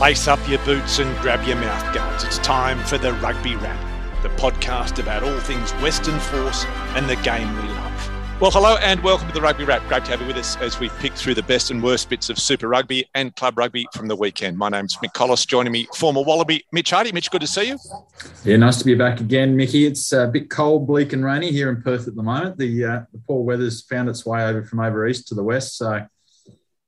Lace up your boots and grab your mouthguards. It's time for the Rugby Wrap, the podcast about all things Western Force and the game we love. Well, hello and welcome to the Rugby Wrap. Great to have you with us as we pick through the best and worst bits of Super Rugby and Club Rugby from the weekend. My name's Mick Collis. Joining me, former Wallaby Mitch Hardy. Mitch, good to see you. Yeah, nice to be back again, Mickey. It's a bit cold, bleak, and rainy here in Perth at the moment. The, uh, the poor weather's found its way over from over east to the west, so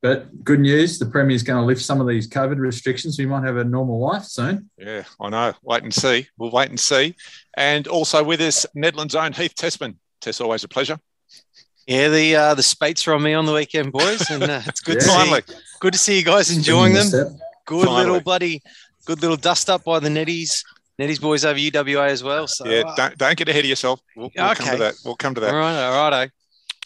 but good news, the Premier is going to lift some of these COVID restrictions. We might have a normal life soon. Yeah, I know. Wait and see. We'll wait and see. And also with us, Nedland's own Heath Tessmann. Tess, always a pleasure. Yeah, the uh, the Spates are on me on the weekend, boys, and uh, it's good yeah. to see. Good to see you guys enjoying them. Good Finally. little bloody, good little dust up by the Netties. Netties boys over UWA as well. So yeah, uh, don't, don't get ahead of yourself. We'll, we'll okay. come to that. We'll come to that. All right, all right.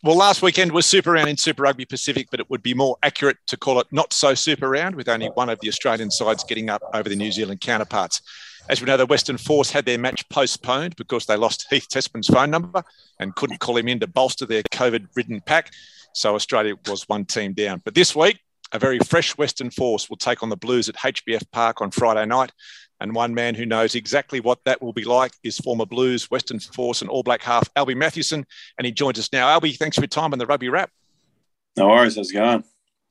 Well, last weekend was Super Round in Super Rugby Pacific, but it would be more accurate to call it not so Super Round, with only one of the Australian sides getting up over the New Zealand counterparts. As we know, the Western Force had their match postponed because they lost Heath Tessmann's phone number and couldn't call him in to bolster their COVID ridden pack. So Australia was one team down. But this week, a very fresh Western Force will take on the Blues at HBF Park on Friday night. And one man who knows exactly what that will be like is former Blues, Western Force, and All Black half, Alby Mathewson. And he joins us now. Alby, thanks for your time on the Rugby Wrap. No worries. How's it going?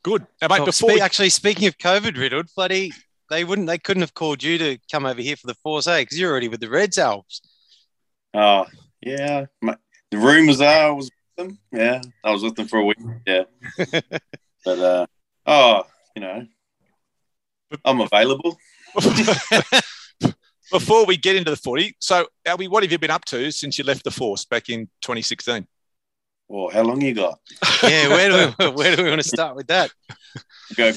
Good. Now, mate, well, before spe- we- actually, speaking of COVID riddled, bloody, they wouldn't, they couldn't have called you to come over here for the Force A because you're already with the Reds, Alps. Oh, yeah. My, the rumors are I was with them. Yeah. I was with them for a week. Yeah. but, uh, oh, you know, I'm available. Before we get into the footy, so Alby, what have you been up to since you left the force back in 2016? Well, how long you got? yeah, where do we, where do we want to start with that? Go.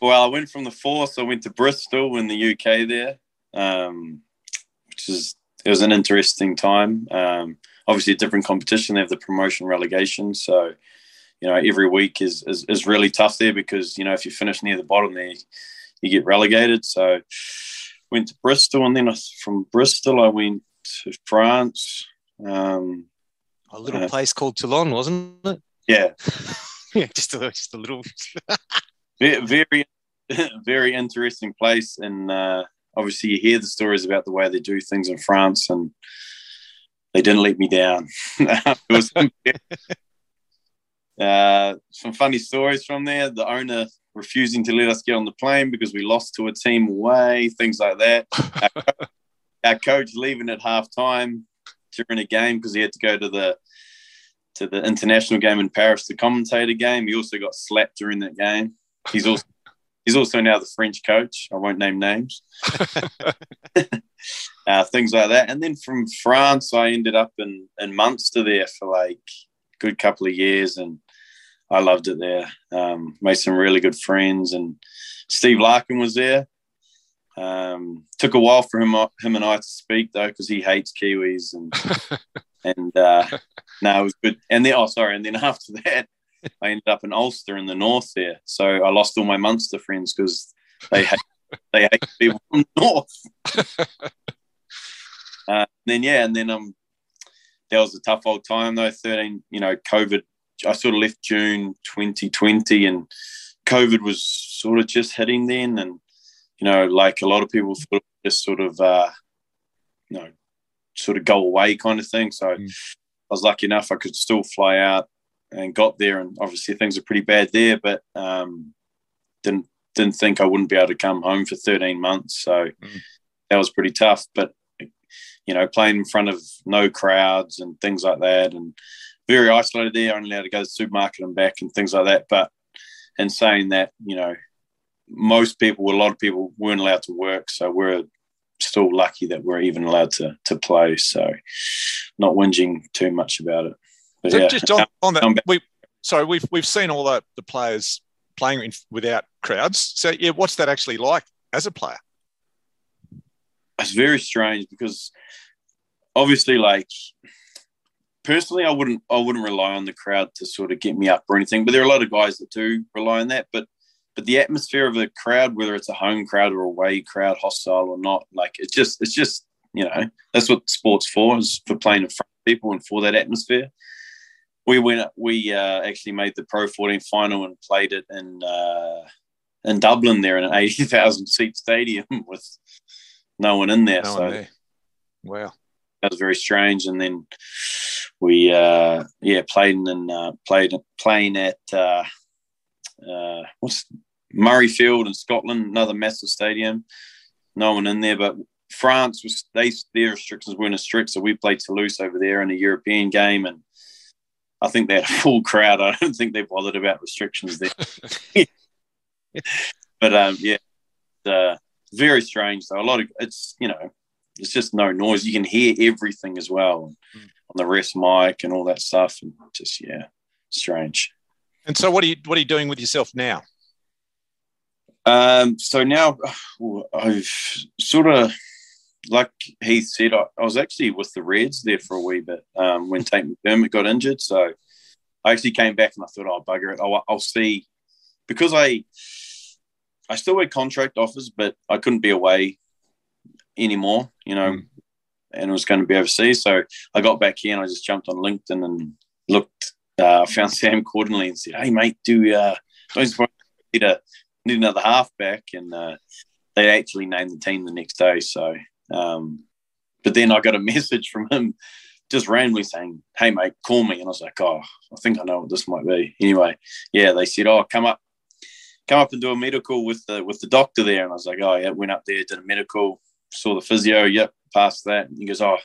Well, I went from the force. I went to Bristol in the UK there, um, which is it was an interesting time. Um, obviously, a different competition. They have the promotion relegation, so you know every week is, is is really tough there because you know if you finish near the bottom there you get relegated. So went to Bristol, and then from Bristol I went to France. Um, a little uh, place called Toulon, wasn't it? Yeah, yeah, just a just a little. very, very interesting place, and uh, obviously you hear the stories about the way they do things in France, and they didn't let me down. it was. Uh, some funny stories from there. The owner refusing to let us get on the plane because we lost to a team away, things like that. our, our, coach leaving at half time during a game because he had to go to the to the international game in Paris to commentate a game. He also got slapped during that game. He's also he's also now the French coach. I won't name names. uh, things like that. And then from France, I ended up in in Munster there for like a good couple of years and I loved it there. Um, made some really good friends, and Steve Larkham was there. Um, took a while for him, him and I to speak though, because he hates Kiwis, and and uh, no, it was good. And then, oh, sorry, and then after that, I ended up in Ulster in the north there. So I lost all my Munster friends because they hate they hate people from the north. uh, then yeah, and then um, that was a tough old time though. Thirteen, you know, COVID I sort of left June 2020 and COVID was sort of just hitting then. And, you know, like a lot of people thought just sort of, uh, you know, sort of go away kind of thing. So mm. I was lucky enough I could still fly out and got there. And obviously things are pretty bad there, but um, didn't didn't think I wouldn't be able to come home for 13 months. So mm. that was pretty tough. But you know, playing in front of no crowds and things like that, and very isolated there, only allowed to go to the supermarket and back and things like that. But in saying that, you know, most people, a lot of people weren't allowed to work. So we're still lucky that we're even allowed to, to play. So not whinging too much about it. But so yeah, just on, on that, we, sorry, we've, we've seen all the, the players playing in, without crowds. So yeah, what's that actually like as a player? It's very strange because obviously like personally, I wouldn't I wouldn't rely on the crowd to sort of get me up or anything. But there are a lot of guys that do rely on that. But but the atmosphere of a crowd, whether it's a home crowd or a away crowd, hostile or not, like it's just it's just you know that's what sports for is for playing in front of people and for that atmosphere. We went we uh, actually made the Pro 14 final and played it in uh, in Dublin there in an eighty thousand seat stadium with no one in there. No so there. wow, that was very strange. And then we uh, yeah played in uh, played playing at uh, uh, what's Murrayfield in Scotland, another massive stadium. No one in there, but France was they their restrictions weren't as strict, so we played Toulouse over there in a European game, and I think they had a full crowd. I don't think they bothered about restrictions there. but um, yeah, uh, very strange. So a lot of it's you know it's just no noise. You can hear everything as well mm. on the rest mic and all that stuff, and just yeah, strange. And so, what are you what are you doing with yourself now? Um, so now I've sort of, like Heath said, I, I, was actually with the Reds there for a wee bit um, when Tate McDermott got injured. So I actually came back and I thought, oh, bugger it. I'll, I'll see. Because I, I still had contract offers, but I couldn't be away anymore, you know, mm. and it was going to be overseas. So I got back here and I just jumped on LinkedIn and looked, uh, found Sam Cordingley and said, hey, mate, do, uh, need, a, need another halfback. And uh, they actually named the team the next day. So, um, but then I got a message from him just randomly saying, "Hey mate, call me," and I was like, "Oh, I think I know what this might be." Anyway, yeah, they said, "Oh, come up, come up and do a medical with the with the doctor there," and I was like, "Oh yeah," went up there, did a medical, saw the physio, yep, passed that. And he goes, "Oh,"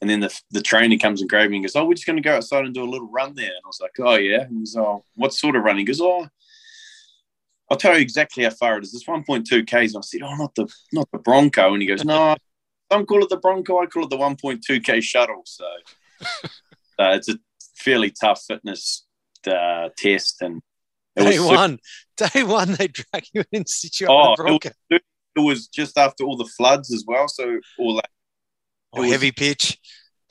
and then the the trainer comes and grabs me and goes, "Oh, we're just going to go outside and do a little run there," and I was like, "Oh yeah," and he's, "Oh, what sort of running?" He goes, "Oh." I'll tell you exactly how far it is. It's 1.2 Ks. And I said, Oh, not the not the Bronco. And he goes, No, some call it the Bronco. I call it the 1.2k shuttle. So uh, it's a fairly tough fitness uh, test. And day one, super- day one, they drag you in and sit you oh, on the Bronco. It was, it was, just after all the floods as well. So all that. Oh, was, heavy pitch.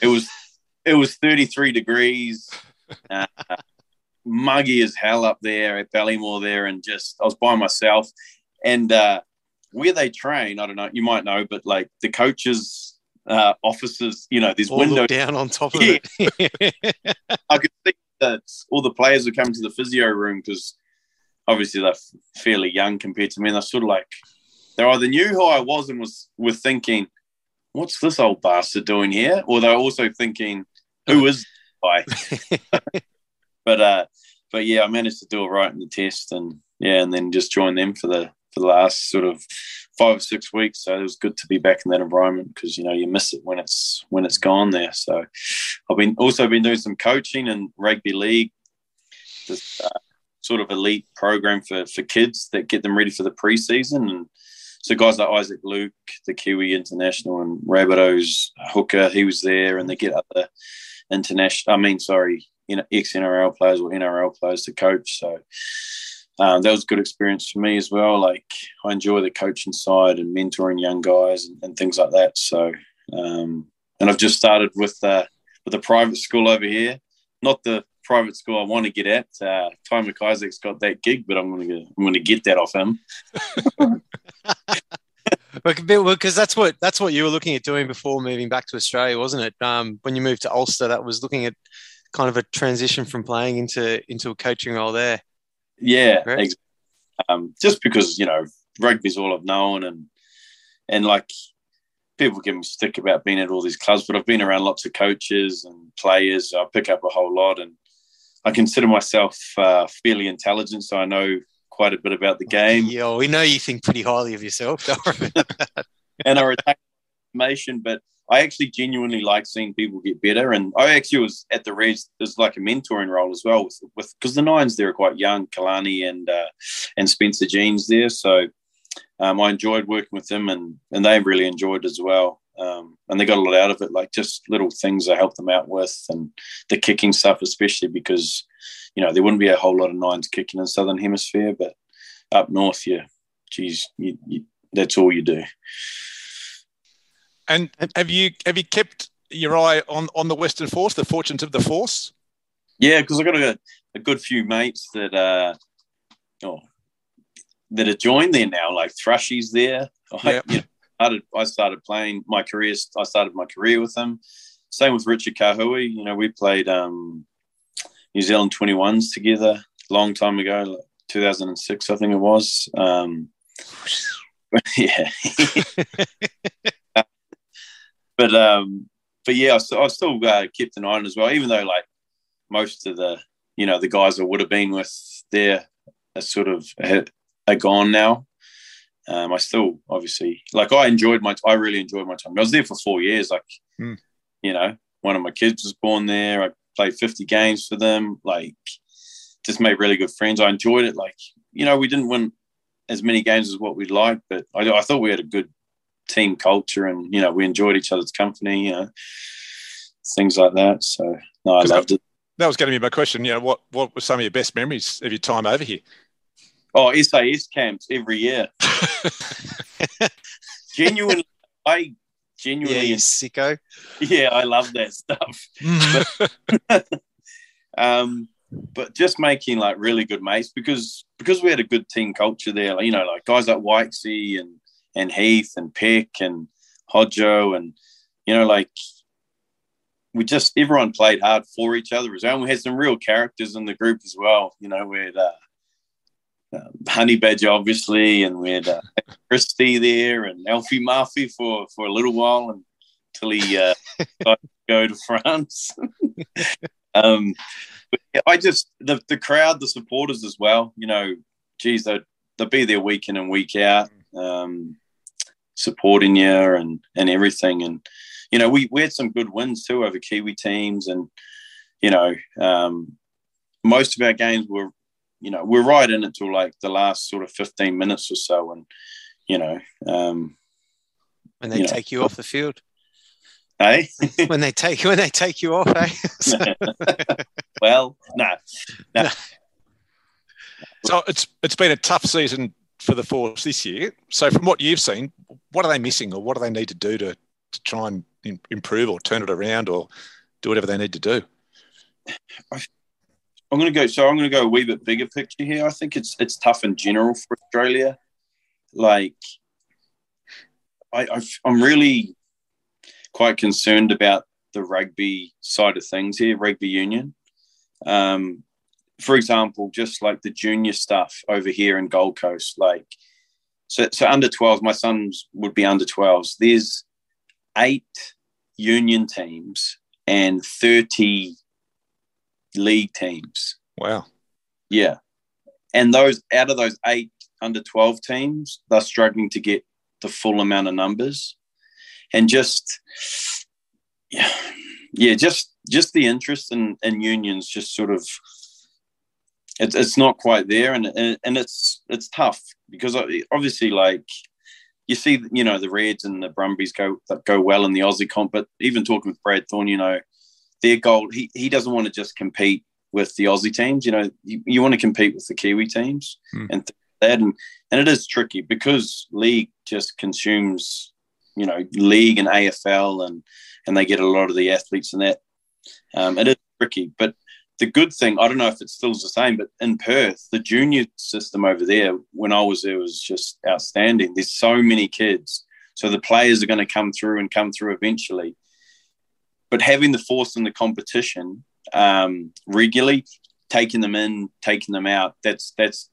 It was it was 33 degrees. Uh, muggy as hell up there at Ballymore there and just I was by myself and uh, where they train, I don't know, you might know, but like the coaches' uh, offices, you know, there's windows down on top of yeah. it. I could see that all the players would come to the physio room because obviously they're fairly young compared to me. And they're sort of like, they either knew who I was and was were thinking, what's this old bastard doing here? Or they're also thinking, who is I? but uh, but yeah, I managed to do it right in the test, and yeah, and then just join them for the for the last sort of five or six weeks. So it was good to be back in that environment because you know you miss it when it's when it's gone there. So I've been also been doing some coaching and rugby league, this uh, sort of elite program for for kids that get them ready for the preseason and. So guys like Isaac Luke, the Kiwi international, and Rabbitohs hooker, he was there, and they get other international. I mean, sorry, ex NRL players or NRL players to coach. So um, that was a good experience for me as well. Like I enjoy the coaching side and mentoring young guys and, and things like that. So, um, and I've just started with uh, with a private school over here, not the private school I want to get at. Uh, Ty McIsaac's got that gig, but I'm going to I'm going to get that off him. because that's what that's what you were looking at doing before moving back to Australia, wasn't it? Um, when you moved to Ulster, that was looking at kind of a transition from playing into into a coaching role there. Yeah, exactly. um, just because you know rugby's all I've known, and and like people give me stick about being at all these clubs, but I've been around lots of coaches and players. So I pick up a whole lot, and I consider myself uh, fairly intelligent, so I know quite a bit about the game. Yeah, we know you think pretty highly of yourself. and I retain information, but I actually genuinely like seeing people get better. And I actually was at the Reds as like a mentoring role as well with because the Nines there are quite young, Kalani and uh, and Spencer Jeans there. So um, I enjoyed working with them, and and they really enjoyed as well. Um, and they got a lot out of it, like just little things I helped them out with, and the kicking stuff, especially because you know there wouldn't be a whole lot of nines kicking in the Southern Hemisphere, but up north, yeah, geez, you, you, that's all you do. And have you have you kept your eye on on the Western Force, the fortunes of the Force? Yeah, because I've got a, a, good few mates that uh, oh, that are joined there now. Like Thrushy's there. I, you know, started, I started playing my career. I started my career with them. Same with Richard Kahui. You know, we played um, New Zealand 21s together a long time ago. 2006, I think it was. Um, yeah. but um, but yeah, I, I still uh, kept an eye on as well, even though like most of the you know the guys I would have been with there are sort of are gone now. Um, I still obviously like I enjoyed my I really enjoyed my time. I was there for four years. Like mm. you know, one of my kids was born there. I played 50 games for them. Like just made really good friends. I enjoyed it. Like you know, we didn't win as many games as what we'd like, but I, I thought we had a good team culture, and you know, we enjoyed each other's company. You know, things like that. So no, I loved that, it. That was going to be my question. You know, what what were some of your best memories of your time over here? Oh, SAS camps every year. genuinely, I genuinely yeah, sicko. Yeah, I love that stuff. but, um, but just making like really good mates because because we had a good team culture there. Like, you know, like guys like Wykesy and and Heath and Peck and Hodjo and you know, like we just everyone played hard for each other as well. And we had some real characters in the group as well. You know, we had uh, uh, Honey Badger obviously, and we had uh, Christy there and Alfie Murphy for for a little while until he uh, got to go to France. um, I just the the crowd, the supporters as well. You know, geez, they they'll be there week in and week out, um, supporting you and and everything. And you know, we we had some good wins too over Kiwi teams, and you know, um, most of our games were, you know, we're right in it till like the last sort of fifteen minutes or so, and you know, um, when they you take know, you off the field. Hey, when they take when they take you off, eh? well, no, no. So it's it's been a tough season for the Force this year. So from what you've seen, what are they missing, or what do they need to do to, to try and improve, or turn it around, or do whatever they need to do? I'm going to go. So I'm going to go a wee bit bigger picture here. I think it's it's tough in general for Australia. Like, I i am really quite concerned about the rugby side of things here, rugby union. Um, for example, just like the junior stuff over here in Gold Coast, like so, so under 12, my sons would be under 12s. There's eight union teams and 30 league teams. Wow. Yeah. And those out of those eight under 12 teams, they're struggling to get the full amount of numbers. And just yeah, yeah, just just the interest in, in unions just sort of it's it's not quite there, and and, and it's it's tough because obviously like you see you know the Reds and the Brumbies go that go well in the Aussie comp, but even talking with Brad Thorn, you know their goal he he doesn't want to just compete with the Aussie teams. You know you, you want to compete with the Kiwi teams hmm. and that and and it is tricky because league just consumes you know league and AFL and and they get a lot of the athletes in that. Um, it is tricky, but the good thing, I don't know if it still is the same, but in Perth, the junior system over there, when I was there, was just outstanding. There's so many kids. So the players are going to come through and come through eventually. But having the force in the competition um, regularly, taking them in, taking them out, that's that's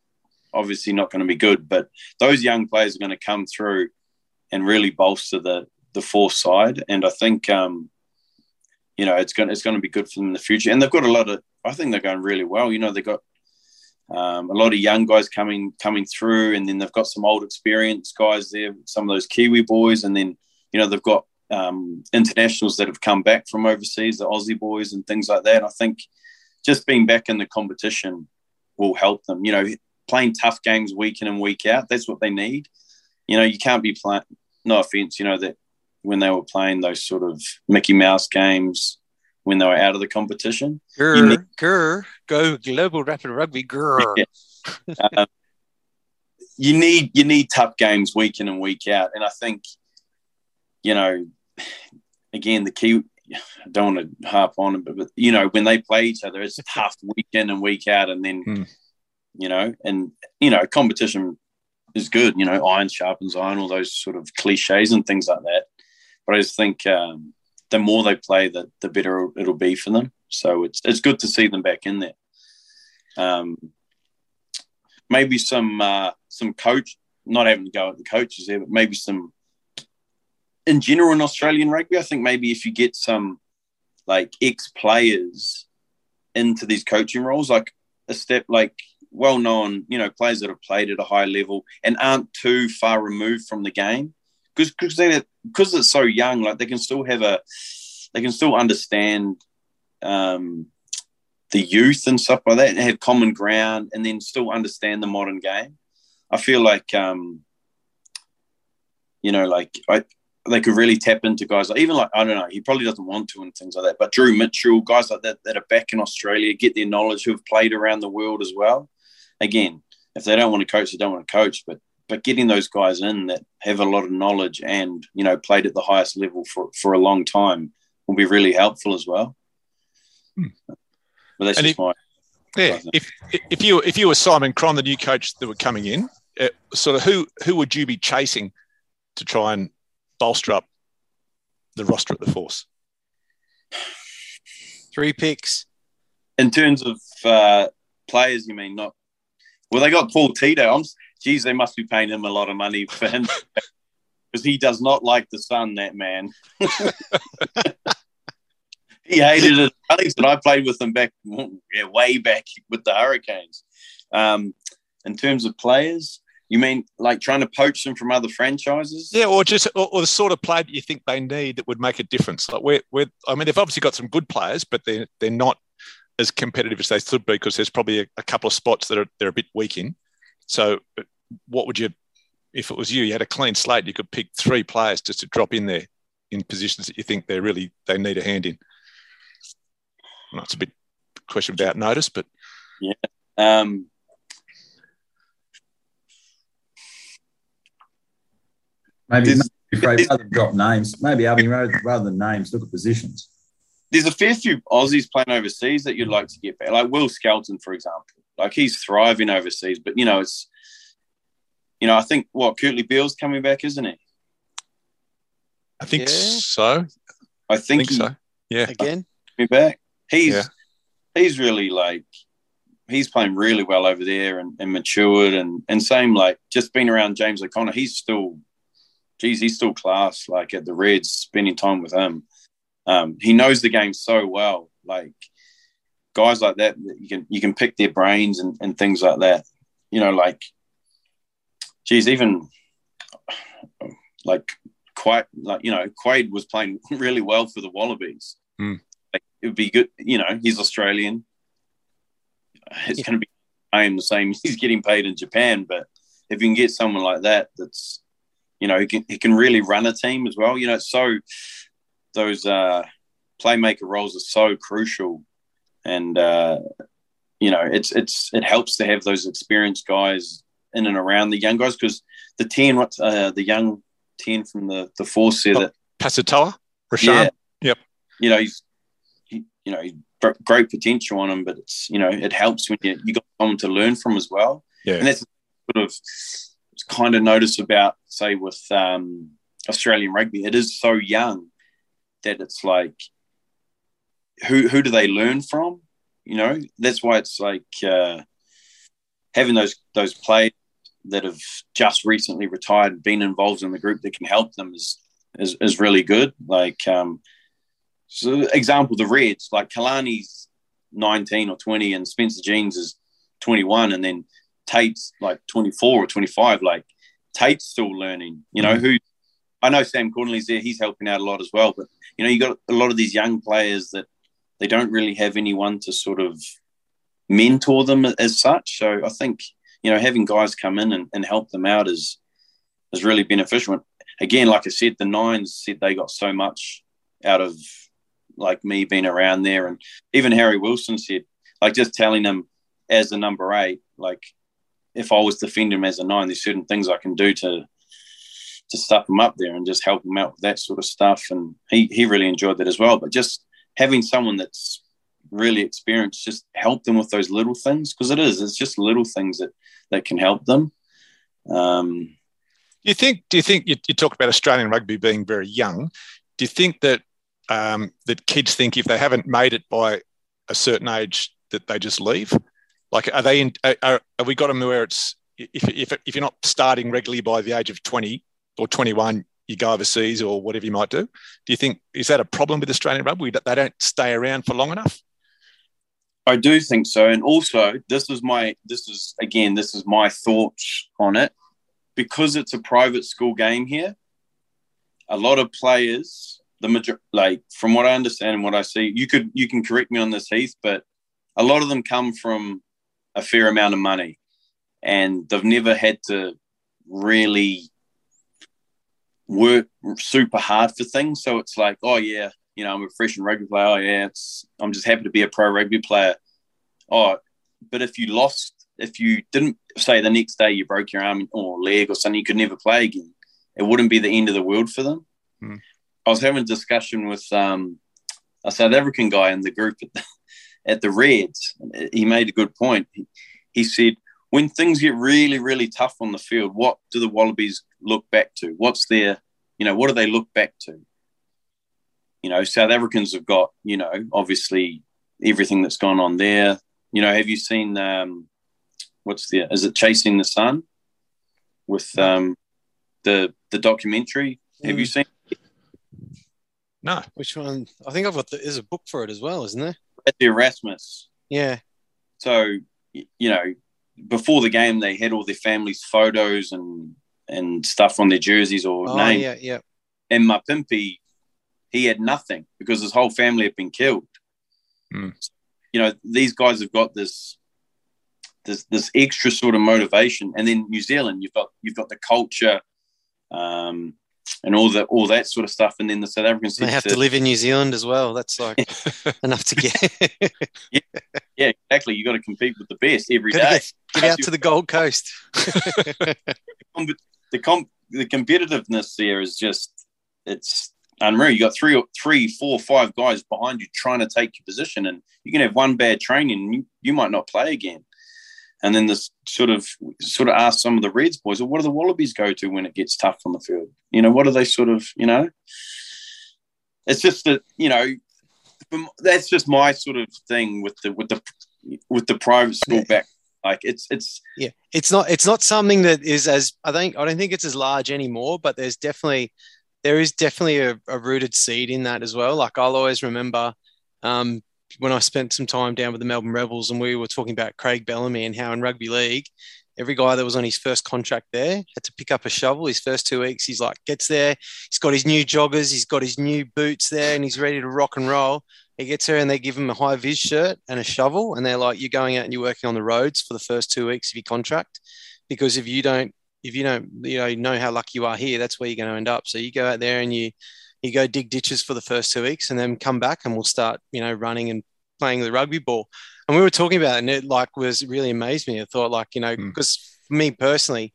obviously not going to be good. But those young players are going to come through and really bolster the the force side. And I think um, you know it's going it's going to be good for them in the future. And they've got a lot of I think they're going really well. You know they've got um, a lot of young guys coming coming through, and then they've got some old experienced guys there, some of those Kiwi boys, and then you know they've got um, internationals that have come back from overseas, the Aussie boys and things like that. I think just being back in the competition will help them. You know, playing tough games week in and week out, that's what they need. You know, you can't be playing. No offense, you know that when they were playing those sort of Mickey Mouse games when they were out of the competition. Grr, need- grr, go global rapid rugby, grr. Yeah. um, you need you need tough games week in and week out, and I think you know, again the key. I don't want to harp on it, but, but you know when they play each other, it's tough week in and week out, and then mm. you know, and you know, competition is good. You know, iron sharpens iron, all those sort of cliches and things like that. But I just think um, the more they play, the the better it'll be for them. So it's it's good to see them back in there. Um, maybe some uh, some coach, not having to go at the coaches there, but maybe some in general in Australian rugby. I think maybe if you get some like ex players into these coaching roles, like a step like well known, you know, players that have played at a high level and aren't too far removed from the game, because because they because it's so young, like they can still have a they can still understand um, the youth and stuff like that, and have common ground, and then still understand the modern game. I feel like um, you know, like I, they could really tap into guys like even like I don't know, he probably doesn't want to and things like that. But Drew Mitchell, guys like that that are back in Australia, get their knowledge who have played around the world as well. Again, if they don't want to coach, they don't want to coach. But but getting those guys in that have a lot of knowledge and you know played at the highest level for for a long time will be really helpful as well. Hmm. But that's and just if, my yeah. If if you if you were Simon Cron, the new coach that were coming in, uh, sort of who who would you be chasing to try and bolster up the roster at the Force? Three picks. In terms of uh, players, you mean not? Well, they got Paul Tito. I'm, geez, they must be paying him a lot of money for him because he does not like the sun. That man. he hated it. I think that I played with him back, yeah, way back with the Hurricanes. Um, in terms of players, you mean like trying to poach them from other franchises? Yeah, or just or, or, the sort of player that you think they need that would make a difference. Like we're, we're I mean, they've obviously got some good players, but they're they're not as competitive as they should be because there's probably a, a couple of spots that are they're a bit weak in. So, what would you, if it was you, you had a clean slate, you could pick three players just to drop in there in positions that you think they really they need a hand in. Well, it's a bit question without notice, but yeah. Um, Maybe, maybe rather than drop names, maybe I mean rather than names, look at positions. There's a fair few Aussies playing overseas that you'd like to get back, like Will Skelton, for example. Like he's thriving overseas, but you know it's, you know, I think what Kurtley Beale's coming back, isn't he? I think yeah. so. I think, I think he, so. Yeah, again, be back. He's yeah. he's really like he's playing really well over there and, and matured and and same like just being around James O'Connor. He's still geez, he's still class. Like at the Reds, spending time with him, um, he knows the game so well. Like guys like that, you can you can pick their brains and, and things like that. You know, like geez, even like quite like you know, Quade was playing really well for the Wallabies. Mm. Like, it would be good. You know, he's Australian. It's yeah. going to be the same. He's getting paid in Japan, but if you can get someone like that, that's you know, he can he can really run a team as well. You know, so those uh, playmaker roles are so crucial, and uh, you know, it's it's it helps to have those experienced guys in and around the young guys because the ten, what uh, the young ten from the the force there, that Pasitoa, Rashad, yeah, yep, you know, he's he, you know, great potential on him, but it's you know, it helps when you you got someone to learn from as well, yeah, and that's sort of kind of notice about, say, with um, Australian rugby, it is so young that it's like, who who do they learn from? You know, that's why it's like uh, having those those players that have just recently retired, been involved in the group that can help them is is, is really good. Like, um, so example, the Reds, like Kalani's 19 or 20 and Spencer Jeans is 21 and then Tate's like 24 or 25. Like Tate's still learning. You know, mm-hmm. who I know Sam Cordingley's there, he's helping out a lot as well. But you know, you got a lot of these young players that they don't really have anyone to sort of mentor them as such. So I think, you know, having guys come in and, and help them out is is really beneficial. Again, like I said, the nines said they got so much out of like me being around there. And even Harry Wilson said, like just telling them as the number eight, like if I was defending him as a nine, there's certain things I can do to to stuff him up there and just help him out with that sort of stuff. And he he really enjoyed that as well. But just having someone that's really experienced just help them with those little things because it is it's just little things that that can help them. Um, you think? Do you think you, you talk about Australian rugby being very young? Do you think that um, that kids think if they haven't made it by a certain age that they just leave? Like, are they in? Are, have we got them where it's if, if if you're not starting regularly by the age of twenty or twenty one, you go overseas or whatever you might do. Do you think is that a problem with Australian rugby? that They don't stay around for long enough. I do think so, and also this is my this is again this is my thoughts on it because it's a private school game here. A lot of players, the major, like from what I understand and what I see, you could you can correct me on this, Heath, but a lot of them come from a fair amount of money and they've never had to really work super hard for things. So it's like, oh yeah, you know, I'm a fresh and rugby player. Oh yeah, it's I'm just happy to be a pro rugby player. Oh, but if you lost, if you didn't say the next day you broke your arm or leg or something, you could never play again. It wouldn't be the end of the world for them. Hmm. I was having a discussion with um, a South African guy in the group at the, Reds. He made a good point. He, he said, when things get really, really tough on the field, what do the Wallabies look back to? What's their, you know, what do they look back to? You know, South Africans have got, you know, obviously everything that's gone on there. You know, have you seen um, what's the is it Chasing the Sun with um, the the documentary? Mm. Have you mm. seen? No. Which one? I think I've got the, there's a book for it as well, isn't there? At the Erasmus. Yeah. So you know, before the game, they had all their families' photos and and stuff on their jerseys or oh, name. Yeah, yeah. And Mapimpi, he had nothing because his whole family had been killed. Mm. You know, these guys have got this this this extra sort of motivation. And then New Zealand, you've got you've got the culture. Um, and all that all that sort of stuff. And then the South Africans they have to, to, live in New Zealand as well. That's like enough to get. yeah, yeah, exactly. You got to compete with the best every day. Get, get out to the Gold Coast. the comp, the competitiveness there is just it's unreal. You got three, three, four, five guys behind you trying to take your position, and you can have one bad training, and you, you might not play again. And then this sort of sort of ask some of the Reds boys, well, what do the Wallabies go to when it gets tough on the field? You know, what do they sort of, you know? It's just that, you know, that's just my sort of thing with the with the with the private school back. Like it's it's yeah, it's not it's not something that is as I think I don't think it's as large anymore, but there's definitely there is definitely a, a rooted seed in that as well. Like I'll always remember um, when I spent some time down with the Melbourne Rebels and we were talking about Craig Bellamy and how in rugby league, every guy that was on his first contract there had to pick up a shovel his first two weeks. He's like, gets there, he's got his new joggers, he's got his new boots there, and he's ready to rock and roll. He gets there and they give him a high vis shirt and a shovel, and they're like, You're going out and you're working on the roads for the first two weeks of your contract. Because if you don't, if you don't, you know, know how lucky you are here, that's where you're going to end up. So you go out there and you you go dig ditches for the first two weeks and then come back and we'll start, you know, running and playing the rugby ball. And we were talking about it and it like was really amazed me. I thought like, you know, because mm. for me personally,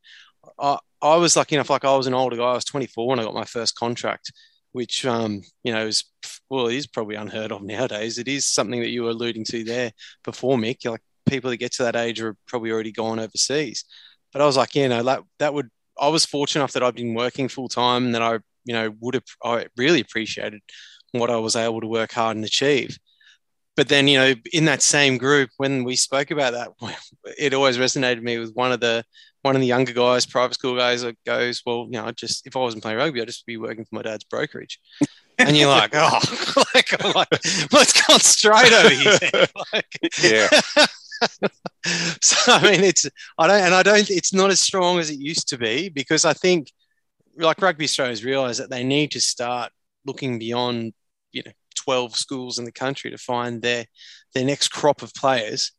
I, I was lucky enough, like I was an older guy. I was 24 when I got my first contract, which, um, you know, is, well, it is probably unheard of nowadays. It is something that you were alluding to there before, Mick. Like people that get to that age are probably already gone overseas. But I was like, you know, that, that would, I was fortunate enough that I've been working full time and that I you know would have I really appreciated what I was able to work hard and achieve. But then you know in that same group when we spoke about that, it always resonated me with one of the one of the younger guys, private school guys, that goes, well, you know, I just if I wasn't playing rugby, I'd just be working for my dad's brokerage. and you're like, oh, like, I'm like, let's go straight over here. Like, yeah. so I mean, it's I don't, and I don't. It's not as strong as it used to be because I think like Rugby Australia's realised that they need to start looking beyond, you know, 12 schools in the country to find their their next crop of players.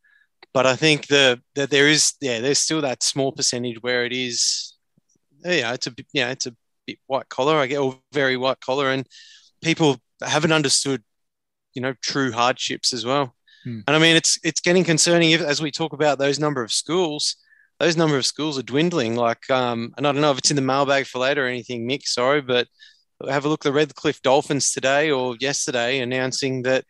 But I think the that there is yeah, there's still that small percentage where it is, yeah, it's a yeah, it's a bit white collar, I get, or very white collar, and people haven't understood, you know, true hardships as well. Hmm. And I mean, it's it's getting concerning if, as we talk about those number of schools those number of schools are dwindling. Like, um, and I don't know if it's in the mailbag for later or anything, Mick. Sorry, but have a look at the Redcliffe Dolphins today or yesterday announcing that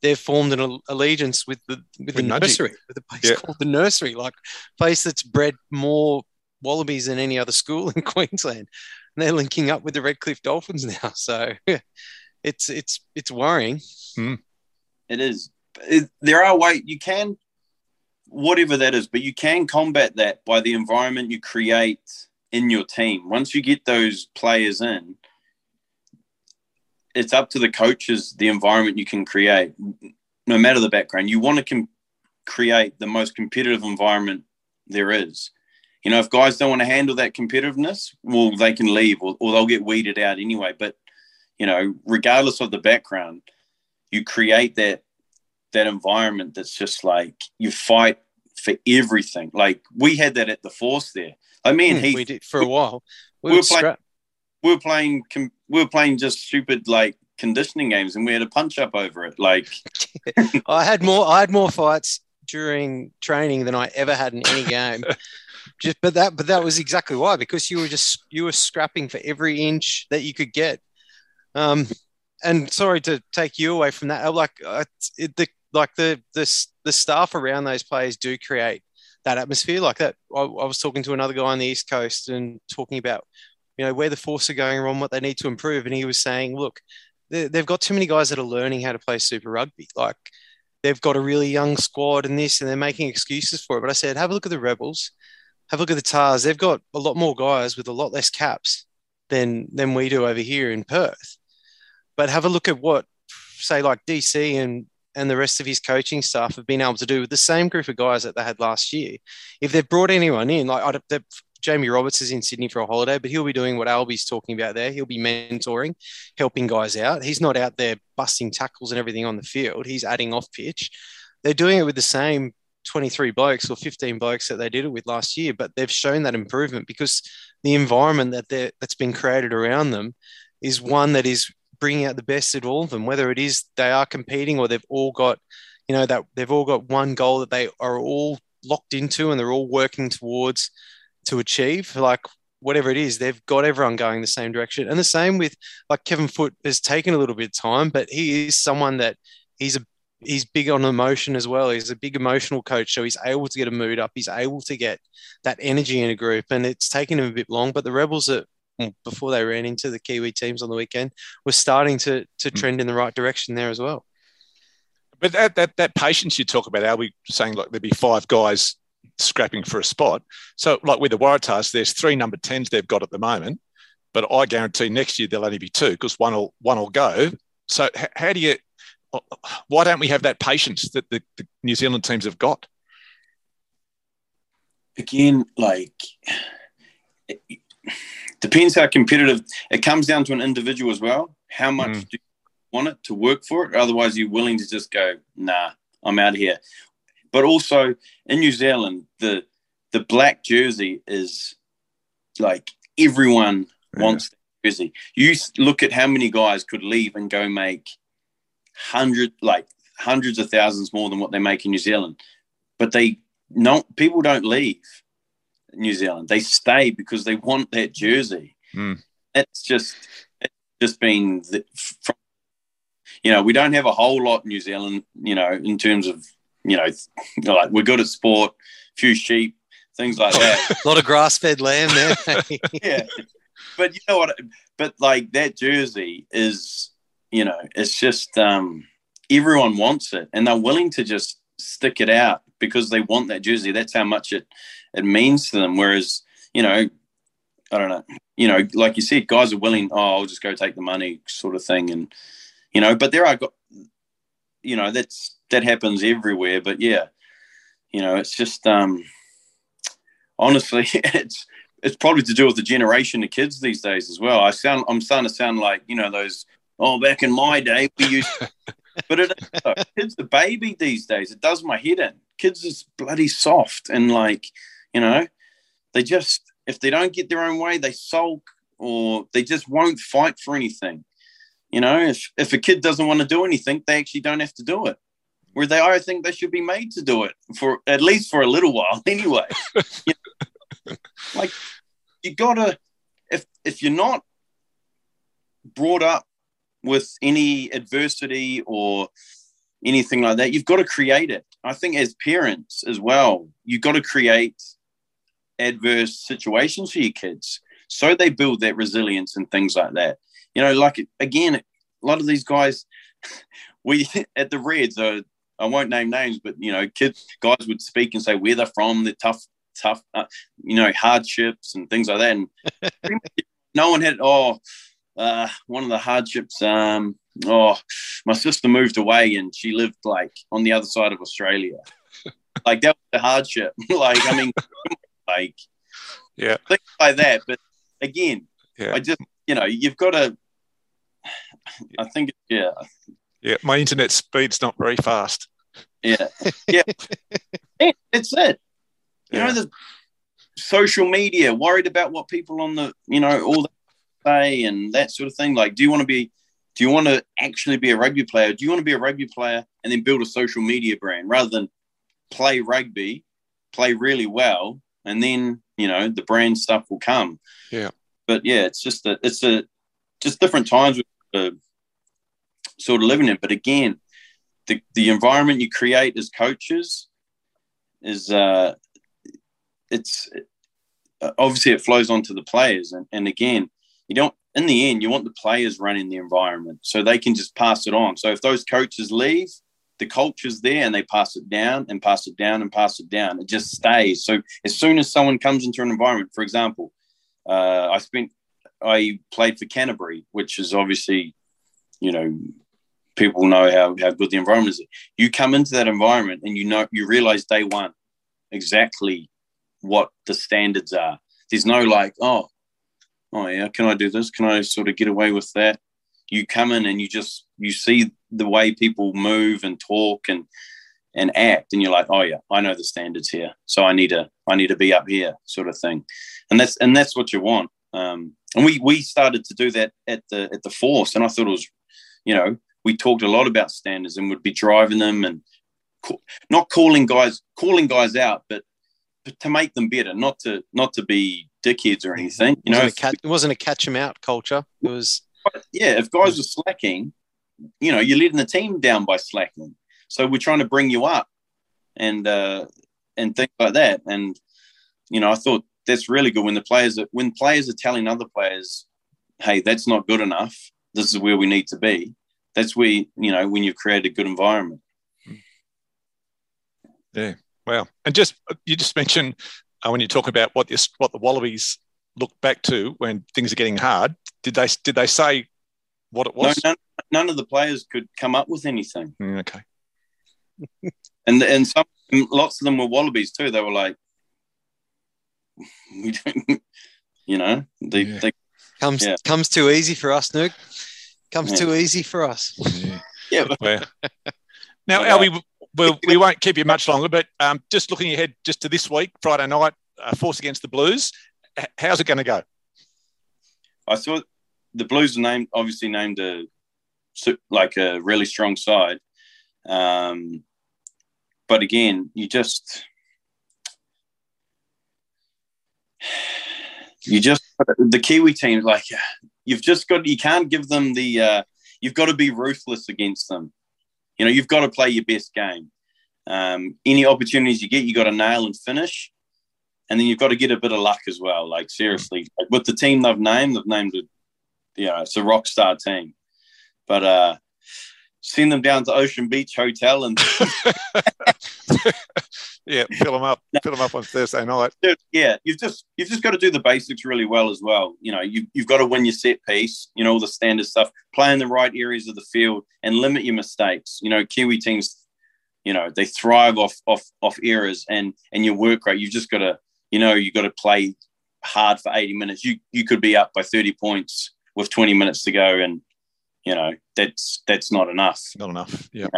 they've formed an allegiance with the with, with the nursery, with a place yeah. called the nursery, like place that's bred more wallabies than any other school in Queensland. And they're linking up with the Redcliffe Dolphins now. So it's it's it's worrying. Mm. It is. It, there are ways you can whatever that is, but you can combat that by the environment you create in your team. Once you get those players in, it's up to the coaches the environment you can create, no matter the background. You want to com- create the most competitive environment there is. You know, if guys don't want to handle that competitiveness, well, they can leave or, or they'll get weeded out anyway. But you know, regardless of the background, you create that that environment that's just like you fight for everything. Like we had that at the Force there. I mean, he we did for a while. We, we were playing. We were playing. We were playing just stupid like conditioning games, and we had a punch up over it. Like I had more. I had more fights during training than I ever had in any game. just, but that, but that was exactly why because you were just you were scrapping for every inch that you could get. Um, and sorry to take you away from that. Like uh, it, the like the the the staff around those players do create that atmosphere like that. I, I, was talking to another guy on the East Coast and talking about you know where the force are going wrong, what they need to improve, and he was saying, look, they've got too many guys that are learning how to play Super Rugby. Like they've got a really young squad and this, and they're making excuses for it. But I said, have a look at the Rebels, have a look at the Tahs. They've got a lot more guys with a lot less caps than than we do over here in Perth. But have a look at what, say, like DC and and the rest of his coaching staff have been able to do with the same group of guys that they had last year. If they've brought anyone in, like Jamie Roberts is in Sydney for a holiday, but he'll be doing what Alby's talking about there. He'll be mentoring, helping guys out. He's not out there busting tackles and everything on the field. He's adding off pitch. They're doing it with the same 23 blokes or 15 blokes that they did it with last year, but they've shown that improvement because the environment that that's been created around them is one that is bringing out the best at all of them, whether it is they are competing or they've all got, you know, that they've all got one goal that they are all locked into and they're all working towards to achieve. Like whatever it is, they've got everyone going the same direction. And the same with like Kevin Foote has taken a little bit of time, but he is someone that he's a he's big on emotion as well. He's a big emotional coach, so he's able to get a mood up. He's able to get that energy in a group, and it's taken him a bit long. But the Rebels are before they ran into the Kiwi teams on the weekend, was starting to to mm. trend in the right direction there as well. But that that, that patience you talk about, are we saying like there'd be five guys scrapping for a spot? So like with the Waratahs, there's three number tens they've got at the moment, but I guarantee next year there'll only be two because one will one will go. So how do you? Why don't we have that patience that the, the New Zealand teams have got? Again, like depends how competitive it comes down to an individual as well. How much mm. do you want it to work for it? Otherwise, you're willing to just go, nah, I'm out of here. But also in New Zealand, the the black jersey is like everyone yeah. wants the jersey. You look at how many guys could leave and go make hundred like hundreds of thousands more than what they make in New Zealand, but they no people don't leave New Zealand. They stay because they want that jersey. Mm. That's just it's just been the, from, you know we don't have a whole lot in New Zealand. You know in terms of you know like we're good at sport, few sheep, things like that. a lot of grass fed land there. yeah, but you know what? But like that jersey is you know it's just um everyone wants it and they're willing to just stick it out because they want that jersey. That's how much it it means to them. Whereas, you know, I don't know, you know, like you said, guys are willing, oh, I'll just go take the money sort of thing. And, you know, but there are, got you know, that's, that happens everywhere. But yeah, you know, it's just, um, honestly, it's, it's probably to do with the generation of kids these days as well. I sound, I'm starting to sound like, you know, those, oh, back in my day, we used, but it is, kids the baby these days. It does my head in. Kids is bloody soft and like, you know, they just if they don't get their own way, they sulk or they just won't fight for anything. You know, if if a kid doesn't want to do anything, they actually don't have to do it. Where they, I think they should be made to do it for at least for a little while, anyway. you know, like you gotta, if if you're not brought up with any adversity or anything like that, you've got to create it. I think as parents as well, you've got to create adverse situations for your kids so they build that resilience and things like that you know like again a lot of these guys we at the reds are I won't name names, but you know, kids, guys would speak and say where they're from, the tough, tough, uh, you know, hardships and things like that. And no one had. Oh, uh, one of the hardships. Um, oh, my sister moved away and she lived like on the other side of Australia. like that was a hardship. like I mean, like yeah, things like that. But again, yeah. I just you know you've got to. I think yeah. Yeah, my internet speed's not very fast. Yeah, yeah, it's it. You Yeah. know the social media, worried about what people on the you know all that say and that sort of thing. Like, do you want to be? Do you want to actually be a rugby player? Do you want to be a rugby player and then build a social media brand rather than play rugby, play really well, and then you know the brand stuff will come. Yeah. But yeah, it's just a it's a just different times we're sort of living in. But again, the the environment you create as coaches is uh it's obviously it flows onto the players and, and again you don't in the end you want the players running the environment so they can just pass it on so if those coaches leave the culture's there and they pass it down and pass it down and pass it down. It just stays. So as soon as someone comes into an environment for example uh, i spent i played for canterbury which is obviously you know people know how, how good the environment is. You come into that environment and you know you realize day one exactly what the standards are. There's no like oh oh yeah can i do this? Can i sort of get away with that? You come in and you just you see the way people move and talk and and act and you're like oh yeah i know the standards here. So i need to i need to be up here sort of thing. And that's and that's what you want. Um and we we started to do that at the at the force. And i thought it was you know we talked a lot about standards and would be driving them and ca- not calling guys calling guys out but but to make them better not to not to be dickheads or anything you know. it, know? wasn't a catch, it wasn't a catch 'em out culture. It was yeah, if guys were slacking, you know, you're letting the team down by slacking. So we're trying to bring you up and uh and things like that. And you know, I thought that's really good when the players are when players are telling other players, hey, that's not good enough. This is where we need to be. That's where, you know, when you've created a good environment. Yeah. Wow. And just you just mentioned uh, when you talk about what this what the Wallabies look back to when things are getting hard. Did they did they say what it No, was? None, none of the players could come up with anything. Mm, okay. And and some lots of them were wallabies too. They were like we don't you know, they, Yeah. they comes Yeah. comes too easy for us, Nuke. Comes Yeah. too easy for us. Yeah. yeah, but now, Yeah. Alby, we'll, we won't keep you much longer, but um, just looking ahead just to this week, Friday night, uh, Force against the Blues. How's it going to go? I saw the Blues are named obviously named a su- like a really strong side, um, but again, you just you just the Kiwi teams like you've just got you can't give them the uh, you've got to be ruthless against them. You know you've got to play your best game. Um, any opportunities you get, you got to nail and finish and then you've got to get a bit of luck as well. Like seriously, like with the team they've named, they've named it. You know, it's a rock star team. But uh, send them down to Ocean Beach Hotel and yeah, fill them up, fill them up on Thursday night. yeah, you've just you've just got to do the basics really well as well. You know, you you've got to win your set piece. You know, all the standard stuff, play in the right areas of the field, and limit your mistakes. You know, Kiwi teams, you know, they thrive off off off errors and and your work rate. You've just got to, you know, you've got to play hard for 80 minutes. You you could be up by 30 points with 20 minutes to go, and you know that's that's not enough. Not enough. Yeah.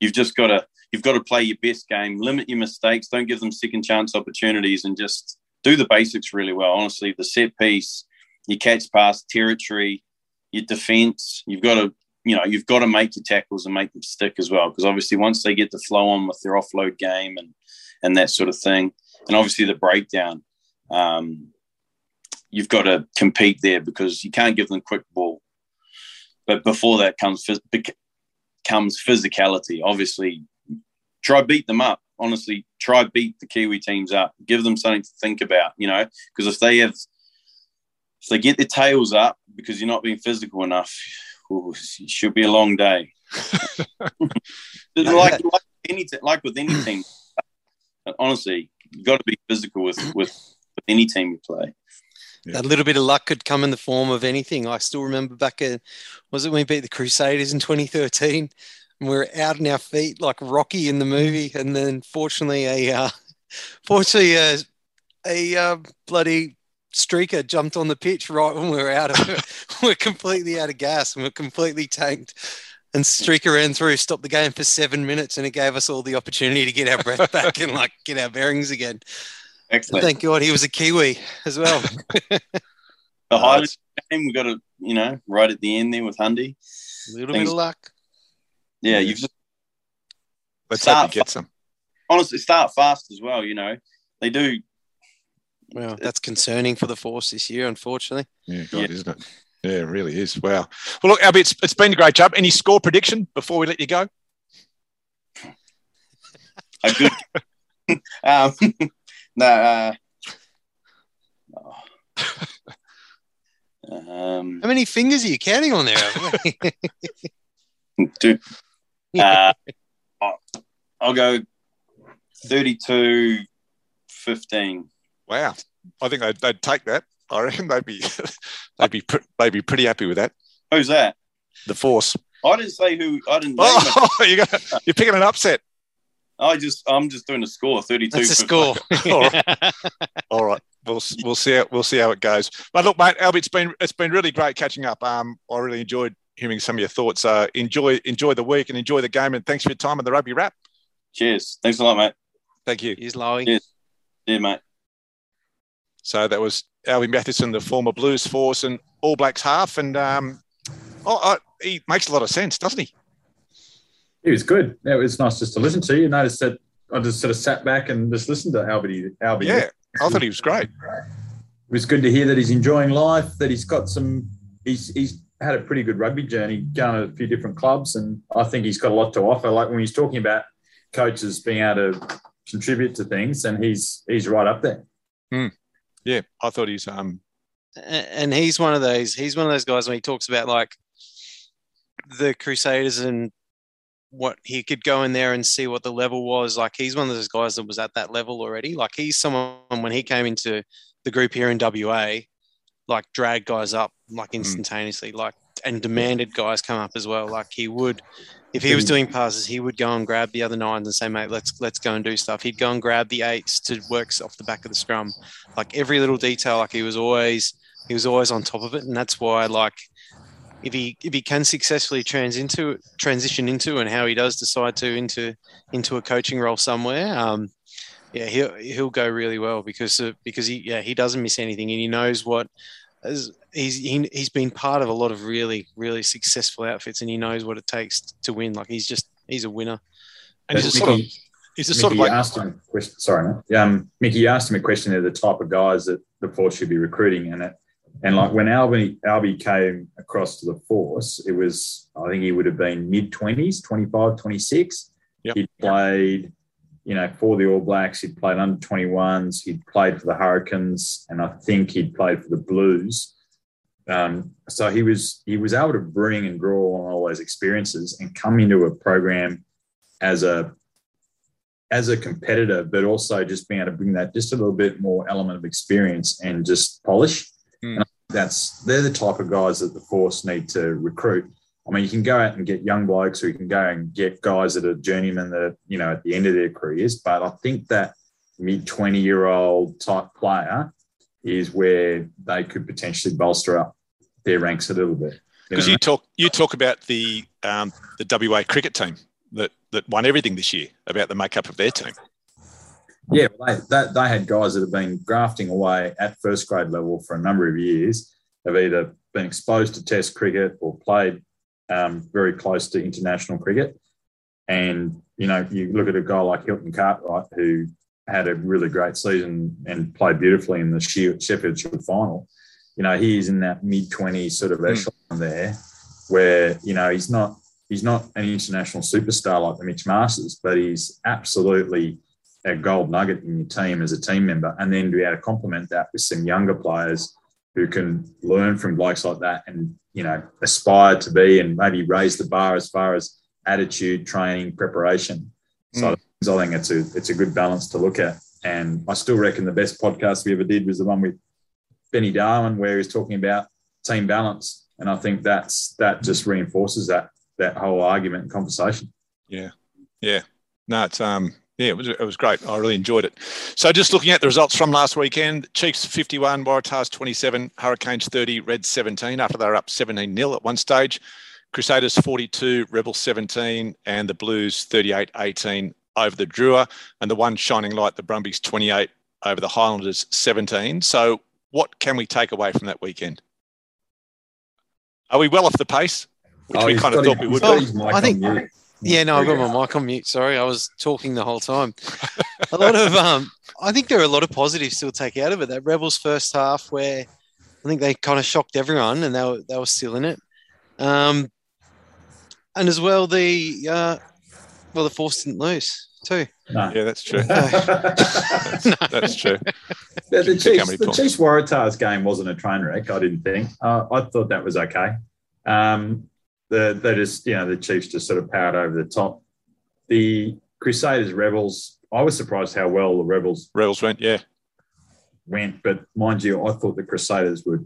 You've just got to you've got to play your best game, limit your mistakes, don't give them second chance opportunities, and just do the basics really well. Honestly, the set piece, your catch pass territory, your defense, you've got to you know you've got to make your tackles and make them stick as well because obviously once they get the flow on with their offload game and and that sort of thing, and obviously the breakdown. Um, You've got to compete there because you can't give them quick ball. But before that comes phys- comes physicality. Obviously, try beat them up. Honestly, try beat the Kiwi teams up. Give them something to think about. You know, because if they have, if they get their tails up because you're not being physical enough, ooh, it should be a long day. like, like any like with any team, honestly, you've got to be physical with, with with any team you play. Yeah. A little bit of luck could come in the form of anything. I still remember back at was it when we beat the Crusaders in 2013, and we are out on our feet like Rocky in the movie, and then fortunately a uh, fortunately a, a uh, bloody streaker jumped on the pitch right when we were out of it. we're completely out of gas and we're completely tanked. And Streaker ran through, stopped the game for seven minutes, and it gave us all the opportunity to get our breath back and like get our bearings again. Excellent. Thank God he was a Kiwi as well. the Highland game, we got to, you know, right at the end there with Hundy. A little Things, bit of luck. Yeah, you've just. Let's hope he gets some. Honestly, start fast as well. You know, they do. Well, that's concerning for the Force this year, unfortunately. Yeah, God, yeah. isn't it? Yeah, it really is. Wow. Well, look, Alby, it's, it's been a great job. Any score prediction before we let you go? A good. um, no. Uh, um, How many fingers are you counting on there? Two. Uh, I'll go 32 15. Wow. I think they'd, they'd take that. I reckon they'd be they'd be they'd be pretty happy with that. Who's that? The Force. I didn't say who. I didn't. Oh, you got, you're picking an upset. I just I'm just doing a score. Thirty two. That's a score. All right. All right. We'll we'll see how we'll see how it goes. But look, mate, Alby, it's been it's been really great catching up. Um, I really enjoyed hearing some of your thoughts. Uh, enjoy enjoy the week and enjoy the game. And thanks for your time on the rugby wrap. Cheers. Thanks a lot, mate. Thank you. Here's Lowy. Cheers. Yeah, mate. So that was Alby Mathewson, the former Blues Force and All Blacks half, and um, oh, oh, he makes a lot of sense, doesn't he? He was good. It was nice just to listen to. You notice that I just sort of sat back and just listened to Alby. Alby. Yeah, I thought he was great. It was good to hear that he's enjoying life. That he's got some. He's he's had a pretty good rugby journey, going to a few different clubs, and I think he's got a lot to offer. Like when he's talking about coaches being able to contribute to things, and he's he's right up there. Mm yeah, I thought he's um, and he's one of those. He's one of those guys when he talks about like the Crusaders and what he could go in there and see what the level was. Like he's one of those guys that was at that level already. Like he's someone when he came into the group here in WA, like dragged guys up like mm. instantaneously, mm. like and demanded guys come up as well. Like he would if he was doing passes, he would go and grab the other nines and say, "Mate, let's let's go and do stuff." He'd go and grab the eights to work off the back of the scrum, like every little detail. Like he was always he was always on top of it, and that's why like if he if he can successfully trans into transition into and how he does decide to into into a coaching role somewhere, um, yeah, he'll he'll go really well because uh, because he yeah he doesn't miss anything and he knows what as he's he, he's been part of a lot of really really successful outfits and he knows what it takes to win. Like he's just he's a winner. And he's a sort of he's a sort of like asked him question, sorry um Mickey asked him a question of the type of guys that the force should be recruiting and it and like when Alby Alby came across to the force it was I think he would have been mid 20s 25 26 yep. he played you know, for the All Blacks. He'd played under 21s. He'd played for the Hurricanes, and I think he'd played for the Blues. Um, so he was he was able to bring and draw on all those experiences and come into a program as a as a competitor, but also just being able to bring that just a little bit more element of experience and just polish. Mm. That's they're the type of guys that the Force need to recruit. I mean, you can go out and get young blokes, or you can go and get guys that are journeymen that are, you know, at the end of their careers. But I think that mid 20 year old type player is where they could potentially bolster up their ranks a little bit. Because you, know? you, talk you talk about the um, the WA cricket team that that won everything this year about the makeup of their team. Yeah, they, that, they had guys that have been grafting away at first grade level for a number of years, have either been exposed to Test cricket or played um, very close to international cricket. And, you know, you look at a guy like Hilton Cartwright, who had a really great season and played beautifully in the Sheffield Shield final. You know, he's in that mid 20s sort of hmm. echelon mm. there where, you know, he's not he's not an international superstar like the Mitch Masters, but he's absolutely a gold nugget in your team as a team member. And then to be able to complement that with some younger players who can learn from blokes like that and you know aspire to be and maybe raise the bar as far as attitude, training, preparation. So mm. I think it's a it's a good balance to look at. And I still reckon the best podcast we ever did was the one with Benny Darwin, where he's talking about team balance. And I think that's that just reinforces that that whole argument and conversation. Yeah, yeah. No, it's um, yeah, it was, it was great. I really enjoyed it. So, just looking at the results from last weekend Chiefs 51, Waratahs 27, Hurricanes 30, Reds 17 after they were up 17 0 at one stage. Crusaders 42, Rebels 17, and the Blues 38 18 over the Drua. And the one shining light, the Brumbies 28 over the Highlanders 17. So, what can we take away from that weekend? Are we well off the pace? Which oh, we kind of thought we would. Oh, I think. Yeah, no, I've got my mic on mute. Sorry, I was talking the whole time. a lot of, um, I think there are a lot of positives still take out of it. That Rebels first half, where I think they kind of shocked everyone, and they were they were still in it. Um, and as well, the uh, well, the Force didn't lose too. No. Yeah, that's true. that's, no. that's, true. The, the Chiefs, the Chiefs Waratahs game wasn't a train wreck. I didn't think. Uh, I thought that was okay. Um, the they just you know the Chiefs just sort of powered over the top. The Crusaders Rebels. I was surprised how well the Rebels Rebels went. Yeah, went. But mind you, I thought the Crusaders were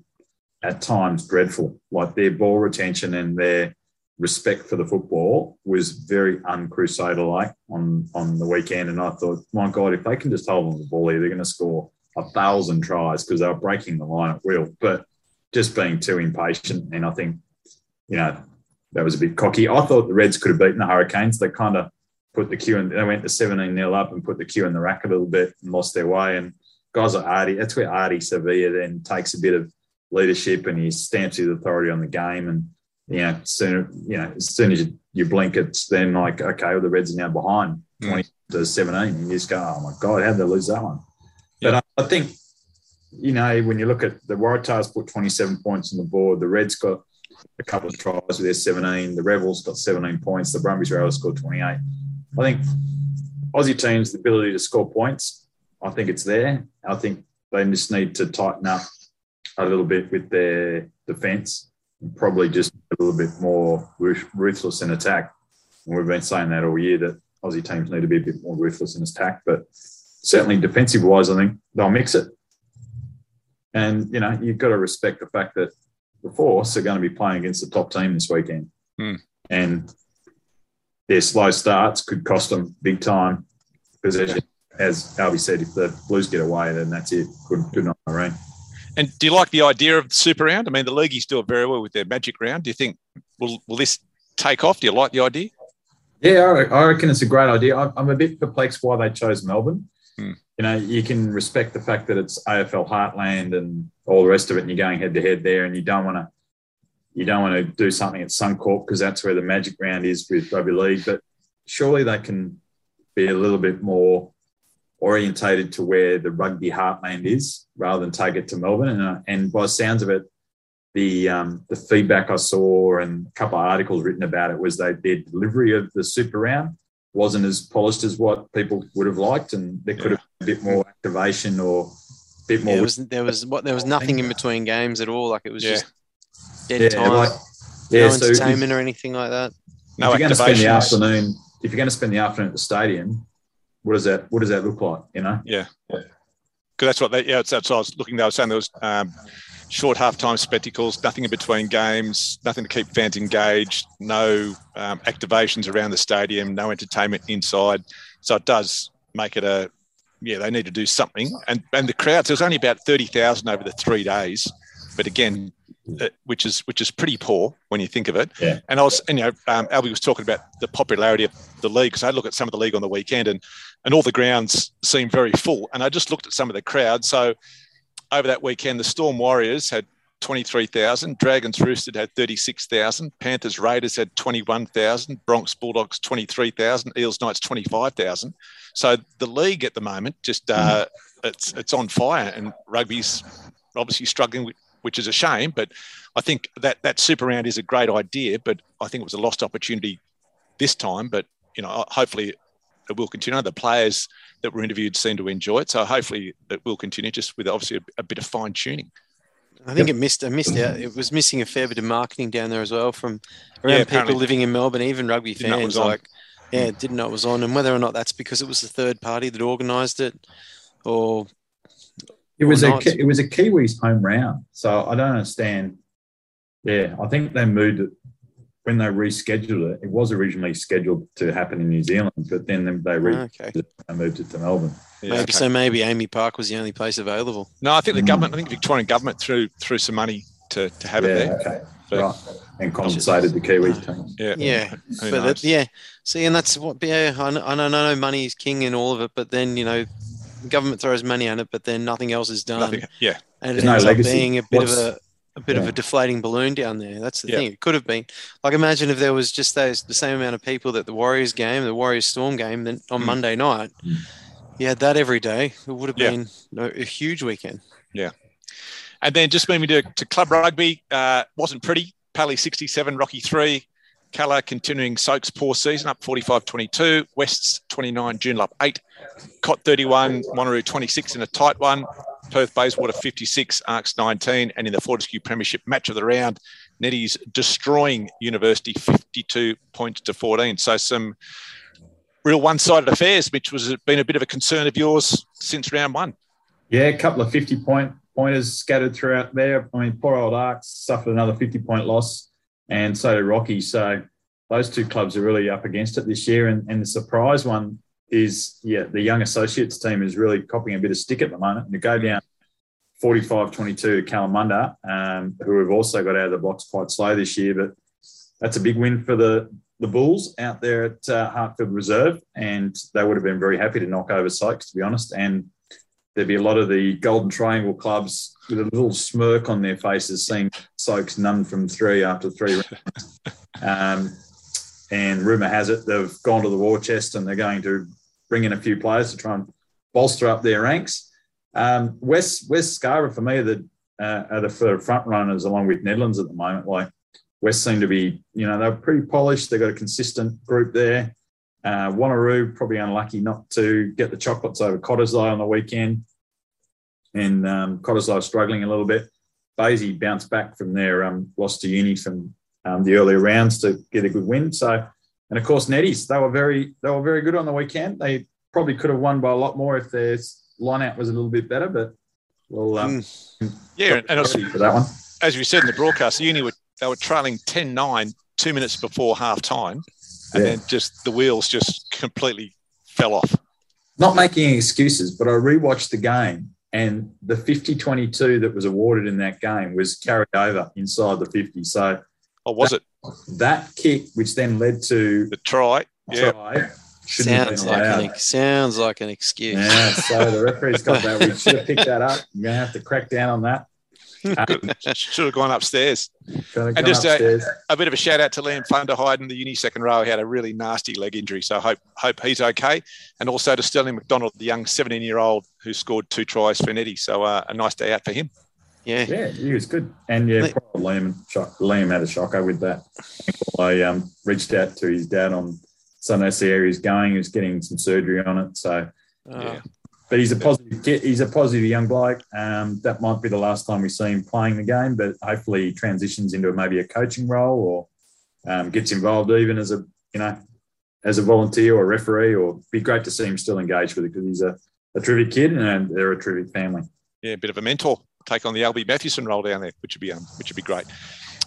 at times dreadful. Like their ball retention and their respect for the football was very uncrusader like on on the weekend. And I thought, my God, if they can just hold on the ball here, they're going to score a thousand tries because they were breaking the line at will. But just being too impatient, and I think you know that was a bit cocky. I thought the Reds could have beaten the Hurricanes. They kind of put the queue and they went to 17 nil up and put the queue in the rack a little bit and lost their way. And guys like Ardie, that's where Ardie Savea then takes a bit of leadership and he stamps his authority on the game. And you know, soon you know, as soon as you, you blink, it's then like, okay, well, the Reds are now behind mm. 20 to 17. And you just go, oh my God, how did they lose that one? Yeah. But I, I think, you know, when you look at the Waratahs put 27 points on the board, the Reds got a couple of tries with their 17. The Rebels got 17 points. The Brumbies Rails scored 28. I think Aussie teams, the ability to score points, I think it's there. I think they just need to tighten up a little bit with their defence probably just a little bit more ruthless in attack. And we've been saying that all year that Aussie teams need to be a bit more ruthless in attack, but certainly defensive wise, I think they'll mix it. And you know, you've got to respect the fact that the Force are going to be playing against the top team this weekend, mm. and their slow starts could cost them big time possession. As Alby said, if the Blues get away, then that's it. Good, good night, Irene. And do you like the idea of the super round? I mean, the leagueies do it very well with their magic round. Do you think will will this take off? Do you like the idea? Yeah, I reckon it's a great idea. I'm a bit perplexed why they chose Melbourne. Hmm. You know, you can respect the fact that it's AFL heartland and all the rest of it, and you're going head to head there, and you don't want to you don't want to do something at Suncorp because that's where the magic round is with rugby league. But surely they can be a little bit more orientated to where the rugby heartland is rather than take it to Melbourne. And, uh, and by the sounds of it, the um, the feedback I saw and a couple of articles written about it was they their delivery of the super round wasn't as polished as what people would have liked, and there could have been a bit more activation or a bit more. Yeah, was, there was what there was nothing in between games at all. Like it was yeah. just dead yeah, time, like, yeah, no so entertainment if, or anything like that. No if you're going to spend the afternoon, if you're going to spend the afternoon at the stadium, what does that what does that look like? You know? Yeah. Because that's what they, yeah, that's what I was looking. They were saying there was um, short halftime spectacles, nothing in between games, nothing to keep fans engaged, no um, activations around the stadium, no entertainment inside. So it does make it a yeah. They need to do something, and and the crowds. There was only about thirty thousand over the three days, but again, uh, which is which is pretty poor when you think of it. Yeah. And I was, and, you know, um, Alby was talking about the popularity of the league because I look at some of the league on the weekend, and and all the grounds seem very full. And I just looked at some of the crowds. So over that weekend, the Storm Warriors had 23,000, Dragons Roosters had 36,000, Panthers Raiders had 21,000, Broncos Bulldogs 23,000, Eels Knights 25,000. So the league at the moment just uh, it's it's on fire, and rugby's obviously struggling with which is a shame. But I think that that super round is a great idea, but I think it was a lost opportunity this time. But you know, hopefully it will continue. The players that were interviewed seem to enjoy it, so hopefully it will continue, just with obviously a, a bit of fine tuning. I think it missed. I missed out. It was missing a fair bit of marketing down there as well from around Yeah, people living in Melbourne, even rugby Didn't know it fans. was on. Like, yeah, didn't know it was on, and whether or not that's because it was the third party that organised it, or It was Or a not. It was a Kiwis home round, so I don't understand. Yeah, I think they moved it when they rescheduled it. It was originally scheduled to happen in New Zealand, but then they re- okay, they moved it to Melbourne. Yeah, maybe okay. so. Maybe AAMI Park was the only place available. No, I think the Mm. government, I think the Victorian government threw threw some money to, to have it there. okay, But- right, and compensated the Kiwis team. Yeah. Yeah, Who but that, yeah, see, and that's what. Yeah, I know, I know, I know money is king in all of it, but then you know, the government throws money at it, but then nothing else is done, Nothing. Yeah. and it There's no ends legacy. up being a bit What's- of a a bit of a deflating balloon down there. That's the Yeah. thing. It could have been like imagine if there was just those the same amount of people that the Warriors game, the Warriors Storm game, then on Mm. Monday night. Mm. You had that every day. It would have Yeah. been a, a huge weekend. Yeah. And then just moving to, to club rugby, uh, wasn't pretty. Pally 67, Rocky 3. Calla continuing Soak's poor season, up 45 22. West's 29, Joondalup 8. Cot 31, Wanneroo 26 in a tight one. Perth Bayswater 56, Arcs 19. And in the Fortescue Premiership match of the round, Nettie's destroying University 52 points to 14. So some real one sided affairs, which was been a bit of a concern of yours since round one. Yeah, a couple of 50 point pointers scattered throughout there. I mean, poor old Arcs suffered another 50 point loss, and so did Rocky. So those two clubs are really up against it this year. And, and the surprise one is, yeah, the young associates team is really copying a bit of stick at the moment. And to go down 45 22 to Kalamunda, um, who have also got out of the blocks quite slow this year. But that's a big win for the, the Bulls out there at uh, Hartfield Reserve. And they would have been very happy to knock over Sykes, to be honest. And there'd be a lot of the Golden Triangle clubs with a little smirk on their faces, seeing Soaks none from three after three rounds. Um, and rumour has it they've gone to the war chest and they're going to bring in a few players to try and bolster up their ranks. Um, West West Scarborough for me are the uh, are the front runners along with Nedlands at the moment. Like West seem to be, you know, they're pretty polished. They've got a consistent group there. Uh, Wanneroo probably unlucky not to get the chocolates over Cottesloe on the weekend, and um, Cottesloe struggling a little bit. Basie bounced back from their um, loss to Uni from um, the earlier rounds to get a good win. So, and of course, Netties they were very they were very good on the weekend. They probably could have won by a lot more if their lineout was a little bit better, but well, um, Yeah, and also, for that one. as we said in the broadcast, the Uni were they were trailing 10-9 two minutes before half time, and Yeah. then just the wheels just completely fell off. not making any excuses, but I rewatched the game and the 50 22 that was awarded in that game was carried over inside the 50. So Or was it that kick, which then led to the try? Yeah, try, shouldn't Sounds like allowed. an ex- sounds like an excuse. Yeah, so the referee's got that. We should have picked that up. You're going to have to crack down on that. Um, should have gone upstairs. gotta And go just, upstairs. A bit of a shout out to Liam Thunderhide in the Uni second row. He had a really nasty leg injury, so hope hope he's okay. And also to Sterling McDonald, the young 17 year old who scored two tries for Nettie. So uh, a nice day out for him. Yeah. Yeah, he was good. And yeah, Like- Liam, shock, Liam had a shocker with that. I um, reached out to his dad on Sunday, see how he's going. He was getting some surgery on it. So, Uh, Yeah. but he's a positive kid. He's a positive young bloke. Um, that might be the last time we see him playing the game, but hopefully he transitions into maybe a coaching role or um, gets involved even as a, you know, as a volunteer or a referee or be great to see him still engaged with it because he's a, a terrific kid and they're a terrific family. Yeah, a bit of a mentor. Take on the Alby Mathewson role down there, which would be um, which would be great.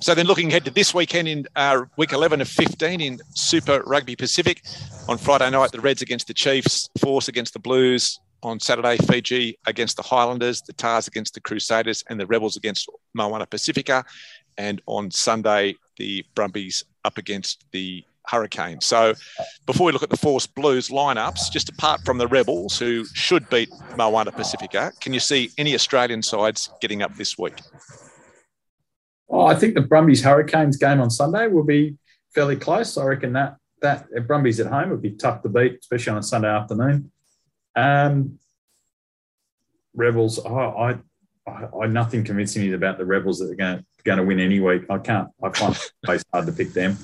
So then, looking ahead to this weekend in uh, week 11 of 15 in Super Rugby Pacific, on Friday night the Reds against the Chiefs, Force against the Blues. On Saturday, Fiji against the Highlanders, the Tars against the Crusaders, and the Rebels against Moana Pacifica. And on Sunday, the Brumbies up against the Hurricanes. So before we look at the Force Blues lineups, just apart from the Rebels, who should beat Moana Pacifica, can you see any Australian sides getting up this week? Oh, I think the Brumbies Hurricanes game on Sunday will be fairly close. I reckon that that if Brumbies at home would be tough to beat, especially on a Sunday afternoon. Um, Rebels, oh, I, I, I nothing convincing me about the Rebels that they're going to going to win any week. I can't. I find it's hard to pick them,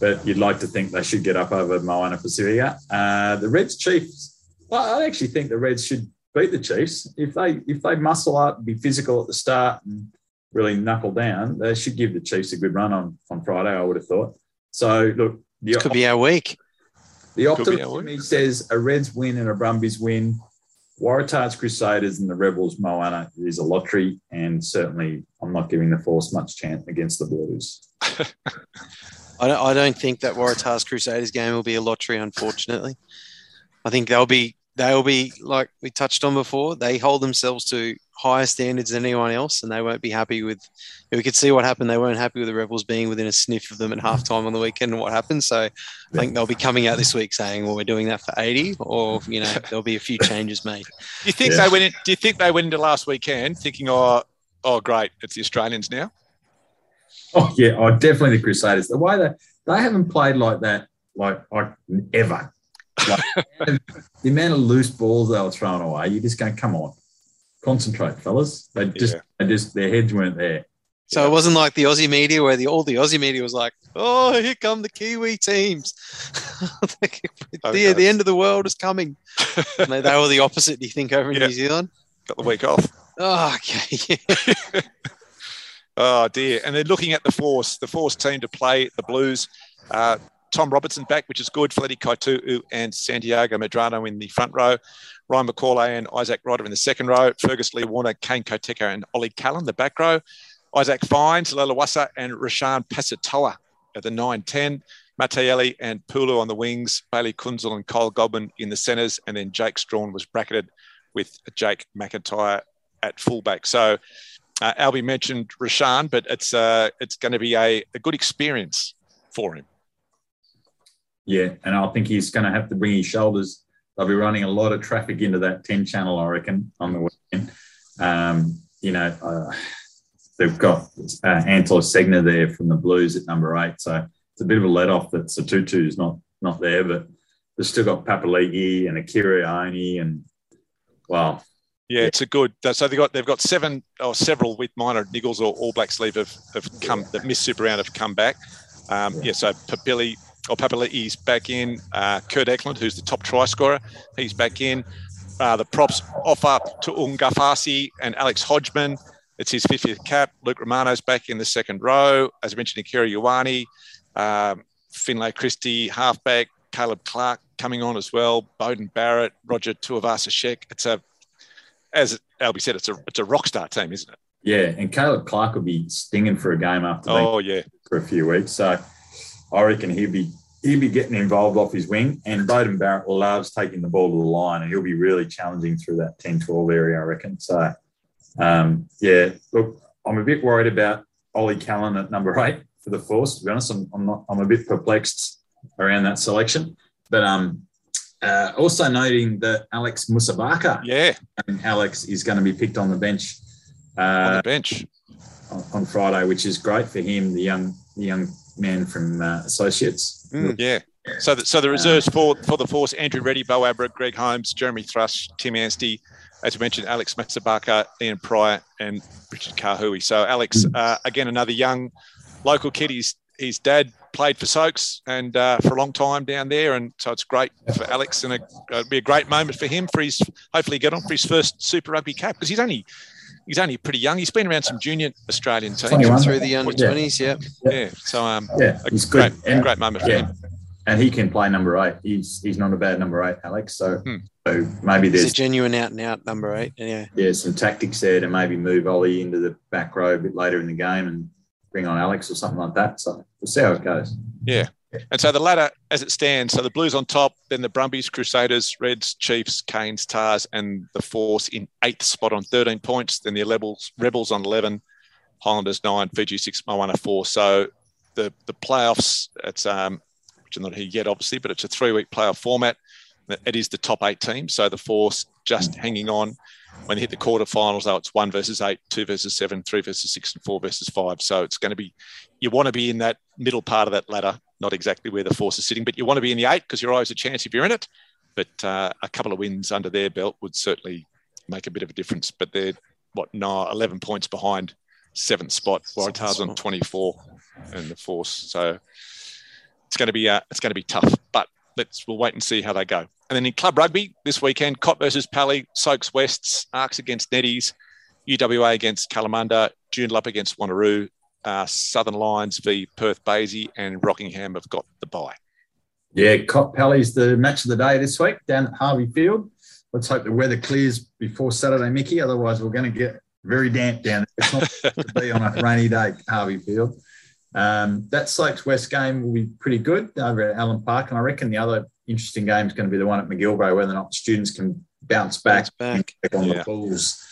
but you'd like to think they should get up over Moana Pacifica. Uh, the Reds Chiefs. Well, I actually think the Reds should beat the Chiefs if they if they muscle up, be physical at the start, and really knuckle down, they should give the Chiefs a good run on, on Friday, I would have thought. So, look, the, could be our week. The optimist says a Reds win and a Brumbies win. Waratahs Crusaders and the Rebels Moana is a lottery, and certainly I'm not giving the Force much chance against the Blues. I, don't, I don't think that Waratahs Crusaders game will be a lottery, unfortunately. I think they'll be they'll be like we touched on before. They hold themselves to higher standards than anyone else, and they won't be happy with. We could see what happened. They weren't happy with the Rebels being within a sniff of them at halftime on the weekend, and what happened. So, I think they'll be coming out this week saying, "Well, we're doing that for 80," or you know, there'll be a few changes made. Do you think yeah. they went? In, do you think they went into last weekend thinking, "Oh, oh, great, it's the Australians now"? Oh yeah, oh definitely the Crusaders. The way they they haven't played like that like like ever. Like, the amount of loose balls they were throwing away, you're just going, come on, concentrate, fellas. They just, yeah. they just their heads weren't there. So yeah. it wasn't like the Aussie media where the all the Aussie media was like, "Oh, here come the Kiwi teams. Oh, the, the end of the world is coming." they, they, were the opposite. Do you think over in yeah. New Zealand? Got the week off. Oh, okay. Oh dear. And then looking at the force, the force team to play the Blues. Uh, Tom Robertson back, which is good. Feleti Kaitu'u and Santiago Medrano in the front row. Ryan McCauley and Izack Rodda in the second row. Fergus Lee Warner, Kane Koteka and Ollie Callan, the back row. Isaac Fines, Leleiwasa and Rashan Pasitoa at the 9-10. Mataele and Pulu on the wings. Bayley Kuenzle and Kyle Godwin in the centres. And then Jake Strachan was bracketed with Jake McIntyre at fullback. So uh, Alby mentioned Rashan, but it's uh, it's going to be a, a good experience for him. Yeah, and I think he's going to have to bring his shoulders. They'll be running a lot of traffic into that 10 channel, I reckon, on the weekend. Um, you know, uh, they've got uh, Anto Segner there from the Blues at number eight. So it's a bit of a let off that Sotutu is not not there, but they've still got Papali'i and Akira Ioane and, well, yeah, it's a good. So they've got they've got seven or several with minor niggles or All Black sleeve have, have come that missed Super Round have come back. Um, yeah. so Papili or Papali'i's back in. Uh, Kurt Eklund, who's the top try scorer, he's back in. Uh, the props off up to Ungafasi and Alex Hodgman. It's his 50th cap. Luke Romano's back in the second row. As I mentioned, Akira Ioane, um, Finlay Christie, halfback, Caleb Clark coming on as well, Beauden Barrett, Roger Tuivasa-Sheck. It's a, as Alby said, it's a it's a rock star team, isn't it? Yeah, and Caleb Clark will be stinging for a game after. Oh yeah, for a few weeks. So I reckon he'll be he'll be getting involved off his wing. And Beauden Barrett loves taking the ball to the line, and he'll be really challenging through that 10-12 area, I reckon. So, um, yeah, look, I'm a bit worried about Ollie Callan at number eight for the Force. To be honest, I'm, I'm not. I'm a bit perplexed around that selection. But um, uh, also noting that Alex Musabaka, yeah, Alex is going to be picked on the bench. Uh, on the bench on, on Friday, which is great for him, the young the young man from uh, Associates. Mm, yeah. So the, so the reserves for, for the force, Andrew Ready, Bo Abra, Greg Holmes, Jeremy Thrush, Tim Anstey, as we mentioned, Alex Musabaka, Ian Prior, and Richard Kahui. So Alex, mm. uh, again, another young local kid. His, his dad played for Soaks and uh, for a long time down there. And so it's great for Alex and a, it'll be a great moment for him for his, hopefully get on for his first Super Rugby cap because he's only he's only pretty young. He's been around some junior Australian teams through the under twenties. Yeah. yeah. yeah, So um, yeah, he's good. Great, and, great moment yeah. for him. And he can play number eight. He's he's not a bad number eight, Alex. So hmm. so maybe there's he's a genuine out and out number eight. Yeah. Yeah, some tactics there to maybe move Ollie into the back row a bit later in the game and bring on Alex or something like that. So we'll see how it goes. Yeah. And so the ladder, as it stands, so the Blues on top, then the Brumbies, Crusaders, Reds, Chiefs, Canes, Tars, and the Force in eighth spot on 13 points. Then the Rebels, Rebels on 11, Highlanders nine, Fiji six, Moana four. So the the playoffs, it's um, which are not here yet, obviously, but it's a three week playoff format. It is the top eight teams. So the Force just hanging on when they hit the quarterfinals, though, it's one versus eight, two versus seven, three versus six, and four versus five. So it's going to be, you want to be in that middle part of that ladder, not exactly where the force is sitting, but you want to be in the eight because you're always a chance if you're in it. But uh, a couple of wins under their belt would certainly make a bit of a difference. But they're, what, no, 11 points behind seventh spot. Waratahs on 24 and the force. So it's going to be, uh, it's going to be tough, but let's, we'll wait and see how they go. And then in club rugby this weekend, Cot versus Pally, Soaks Wests, Arcs against Netties, UWA against Kalamunda, Joondalup against Wanneroo, uh, Southern Lions v Perth Basie, and Rockingham have got the bye. Yeah, Cop Pally's the match of the day this week down at Harvey Field. Let's hope the weather clears before Saturday, Mickey. Otherwise, we're going to get very damp down there. It's not to be on a rainy day, Harvey Field. Um, that Slopes West game will be pretty good over at Allen Park, and I reckon the other interesting game is going to be the one at McGillivray, whether or not the students can bounce back, Bounce back. on Yeah. the Bulls.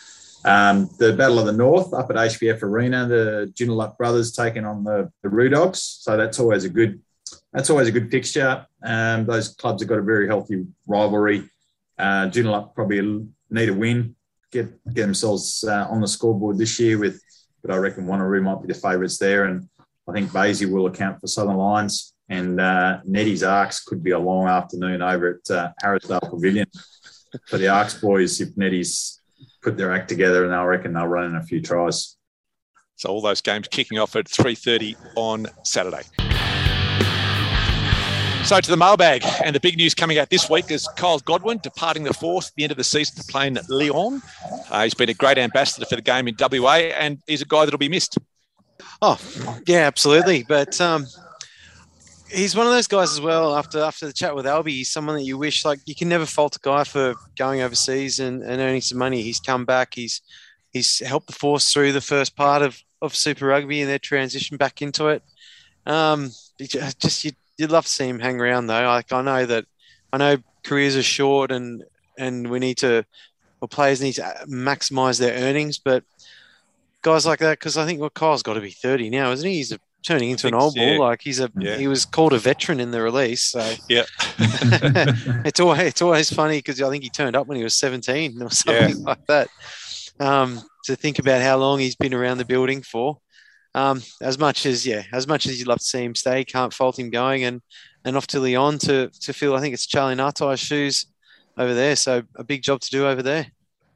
Um, the Battle of the North up at HBF Arena, the Joondalup brothers taking on the, the Roo Dogs. So that's always a good that's always a good fixture. Um, those clubs have got a very healthy rivalry. Uh, probably need a win, get get themselves uh, on the scoreboard this year with, but I reckon Wanneroo might be the favourites there, and I think Basie will account for Southern Lions, and uh, Nettie's Arcs could be a long afternoon over at uh, Harrisdale Pavilion for the Arcs boys if Nettie's put their act together, and I reckon they'll run in a few tries. So all those games kicking off at 3.30 on Saturday. So to the mailbag, and the big news coming out this week is Kyle Godwin departing the force at the end of the season to play in Lyon. Uh, he's been a great ambassador for the game in WA, and he's a guy that'll be missed. Oh, yeah, absolutely. But um, he's one of those guys as well. After after the chat with Alby, he's someone that you wish like you can never fault a guy for going overseas and, and earning some money. He's come back. He's he's helped the force through the first part of, of Super Rugby and their transition back into it. Um, just you, you'd love to see him hang around though. Like I know that I know careers are short and and we need to or players need to maximize their earnings, but guys like that because I think well, Kyle's got to be thirty now, isn't he? He's a, turning into an old yeah. bull. Like he's a Yeah. he was called a veteran in the release. So Yeah. it's always it's always funny because I think he turned up when he was seventeen or something like that. Um, to think about how long he's been around the building for. Um, as much as yeah, as much as you'd love to see him stay, can't fault him going and and off to Lyon to to fill. I think it's Charlie Ngatai's shoes over there. So a big job to do over there.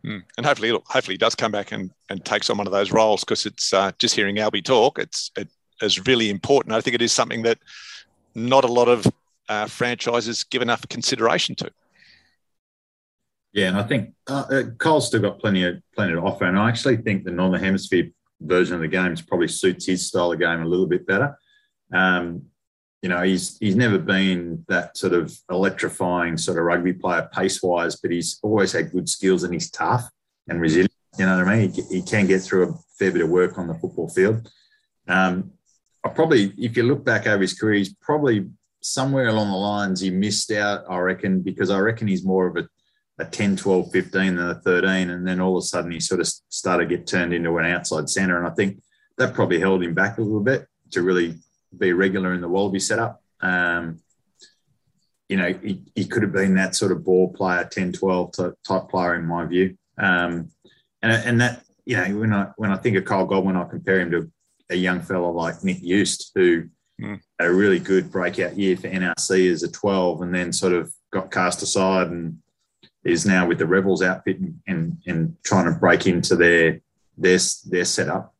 Mm. And hopefully, look, hopefully he does come back and, and takes on one of those roles because it's uh, just hearing Alby talk. It's it is really important. I think it is something that not a lot of uh, franchises give enough consideration to. Yeah, and I think uh, uh, Cole's still got plenty of plenty to offer, and I actually think the Northern Hemisphere version of the games probably suits his style of game a little bit better. Um, you know, he's he's never been that sort of electrifying sort of rugby player pace wise, but he's always had good skills and he's tough and resilient. You know what I mean? He, he can get through a fair bit of work on the football field. Um, I probably, if you look back over his career, he's probably somewhere along the lines he missed out, I reckon, because I reckon he's more of a a 10, 12, 15 than a 13. And then all of a sudden he sort of started to get turned into an outside centre. And I think that probably held him back a little bit to really be regular in the Wallaby setup. Um, you know, he, he could have been that sort of ball player, 10, 12 type player in my view. Um, and, and that, you know, when I, when I think of Kyle Godwin, I compare him to a young fellow like Nick Eust, who Mm. had a really good breakout year for NRC as a 12 and then sort of got cast aside and is now with the Rebels outfit and, and, and trying to break into their, their, their setup.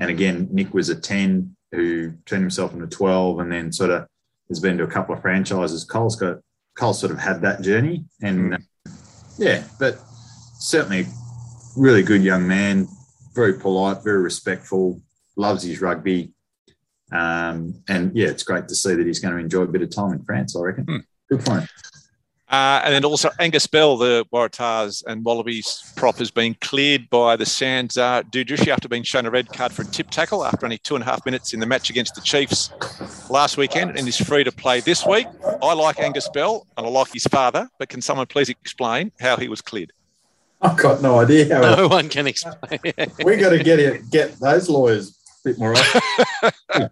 And again, Nick was a 10 who turned himself into 12 and then sort of has been to a couple of franchises. Cole's got, Cole sort of had that journey. And uh, yeah, but certainly really good young man, very polite, very respectful, loves his rugby. Um, and yeah, it's great to see that he's going to enjoy a bit of time in France, I reckon. Hmm. Good him. Uh, and then also Angus Bell, the Waratahs and Wallabies prop, has been cleared by the Sands uh, Dudushi after being shown a red card for a tip tackle after only two and a half minutes in the match against the Chiefs last weekend and is free to play this week. I like Angus Bell and I like his father, but can someone please explain how he was cleared? I've got no idea how. No one can explain. we got to get it, get those lawyers a bit more. Often.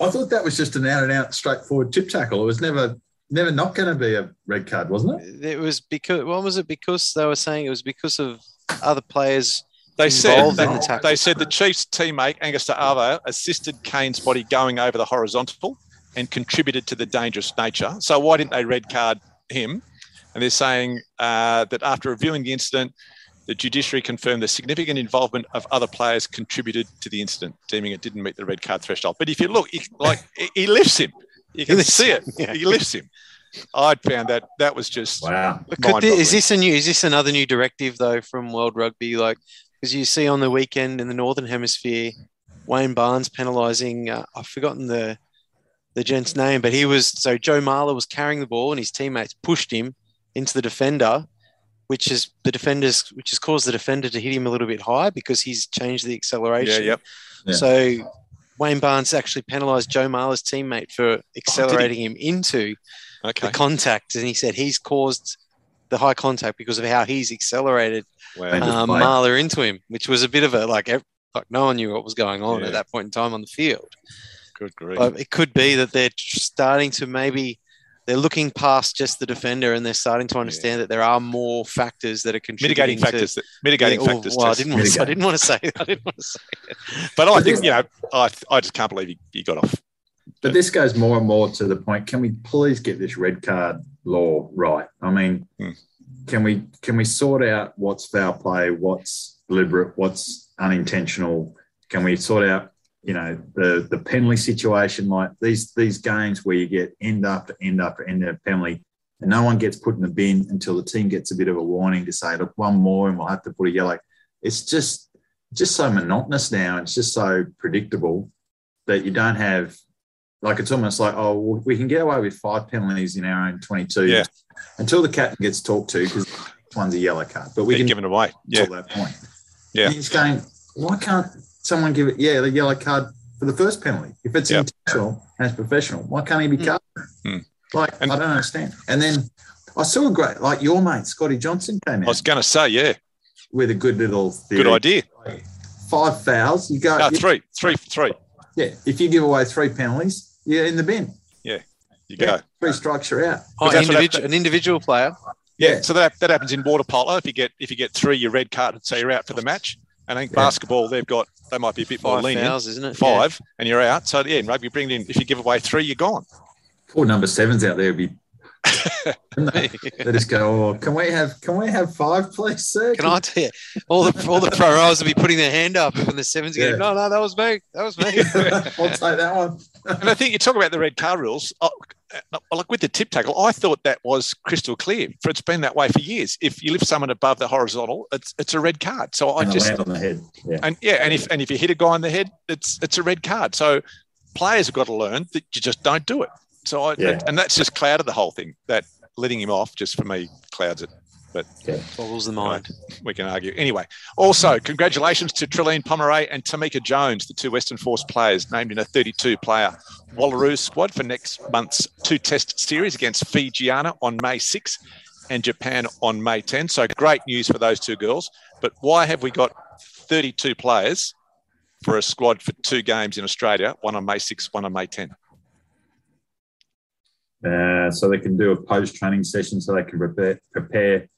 I thought that was just an out and out straightforward tip tackle. It was never, never not going to be a red card, wasn't it? it was because what was it? Because they were saying it was because of other players. They said Involved in the tackle. they said the Chiefs teammate Angus Ta'avao assisted Kane's body going over the horizontal and contributed to the dangerous nature. So why didn't they red card him? And they're saying uh, that after reviewing the incident, the judiciary confirmed the significant involvement of other players contributed to the incident, deeming it didn't meet the red card threshold. But if you look, he, like he- he lifts him, you can see it. yeah. He lifts him. I'd found that that was just Wow. Could the- is this a new? Is this another new directive though from World Rugby? Like because you see on the weekend in the Northern Hemisphere, Wayne Barnes penalising. Uh, I've forgotten the the gent's name, but he was so Joe Marler was carrying the ball and his teammates pushed him into the defender, which is the defenders, which has caused the defender to hit him a little bit high because he's changed the acceleration. Yeah, yep. Yeah. So Wayne Barnes actually penalised Joe Marler's teammate for accelerating him into Okay. the contact, and he said he's caused the high contact because of how he's accelerated Wow. Um. Marler into him, which was a bit of a like, like no one knew what was going on Yeah. at that point in time on the field. Good grief. But it could be that they're starting to maybe they're looking past just the defender and they're starting to understand that there are more factors that are contributing mitigating to- factors. That, mitigating Yeah, oh, factors. well, I didn't, want to, I Mitigate. didn't want to say I didn't want to say it. But I think you know, I, I just can't believe he, he got off. But this goes more and more to the point. Can we please get this red card law right? I mean, Hmm. can we can we sort out what's foul play, what's deliberate, what's unintentional? Can we sort out, you know, the the penalty situation like these these games where you get end after end after end of penalty, and no one gets put in the bin until the team gets a bit of a warning to say, look, one more and we'll have to put a yellow. It's just just so monotonous now. It's just so predictable that you don't have like it's almost like oh well, we can get away with five penalties in our own 22 Yeah. until the captain gets talked to because one's a yellow card but we They're can giving away. Yeah. until that point Yeah. He's going why can't someone give it yeah the yellow card for the first penalty if it's Yeah. intentional and it's professional why can't he be cut Hmm. like And- I don't understand and then I saw a great like your mate Scotty Johnson came out. I was going to say, yeah, with a good little theory. good idea. five fouls you go No, three, three, three. yeah if you give away three penalties you're in the bin Yeah. You go. three strikes are out Oh, that's individual, an individual player. Yeah. So that that happens in water polo. If you get if you get three, you're red carded, so you're out for the match. And I think Yeah. basketball, they've got they might be a bit more Five lenient. fouls, isn't it? Five, and you're out. So yeah, in rugby, bring it in. If you give away three, you're gone. Poor number sevens out there would be. they Yeah. just go, oh, can we have can we have five, please, sir? Can I tell you, all the all the pro rows will be putting their hand up and the sevens Yeah. going, no, no, that was me, that was me. I'll take that one. And I think you talk about the red card rules. uh, Like with the tip tackle, I thought that was crystal clear. For it's been that way for years. If you lift someone above the horizontal, it's it's a red card. So I And just land on the head. Yeah. and yeah, and if and if you hit a guy on the head, it's it's a red card. So players have got to learn that you just don't do it. So I, Yeah. and that's just clouded the whole thing. That letting him off just for me clouds it. But boggles the mind. We can argue anyway. Also, congratulations to Trilleen Pomare and Tamika Jones, the two Western Force players named in a 32-player Wallaroo squad for next month's two-test series against Fijiana on May 6 and Japan on May 10. So great news for those two girls. But why have we got 32 players for a squad for two games in Australia, one on May 6, one on May 10? Uh, so they can do a post training session so they can prepare, prepare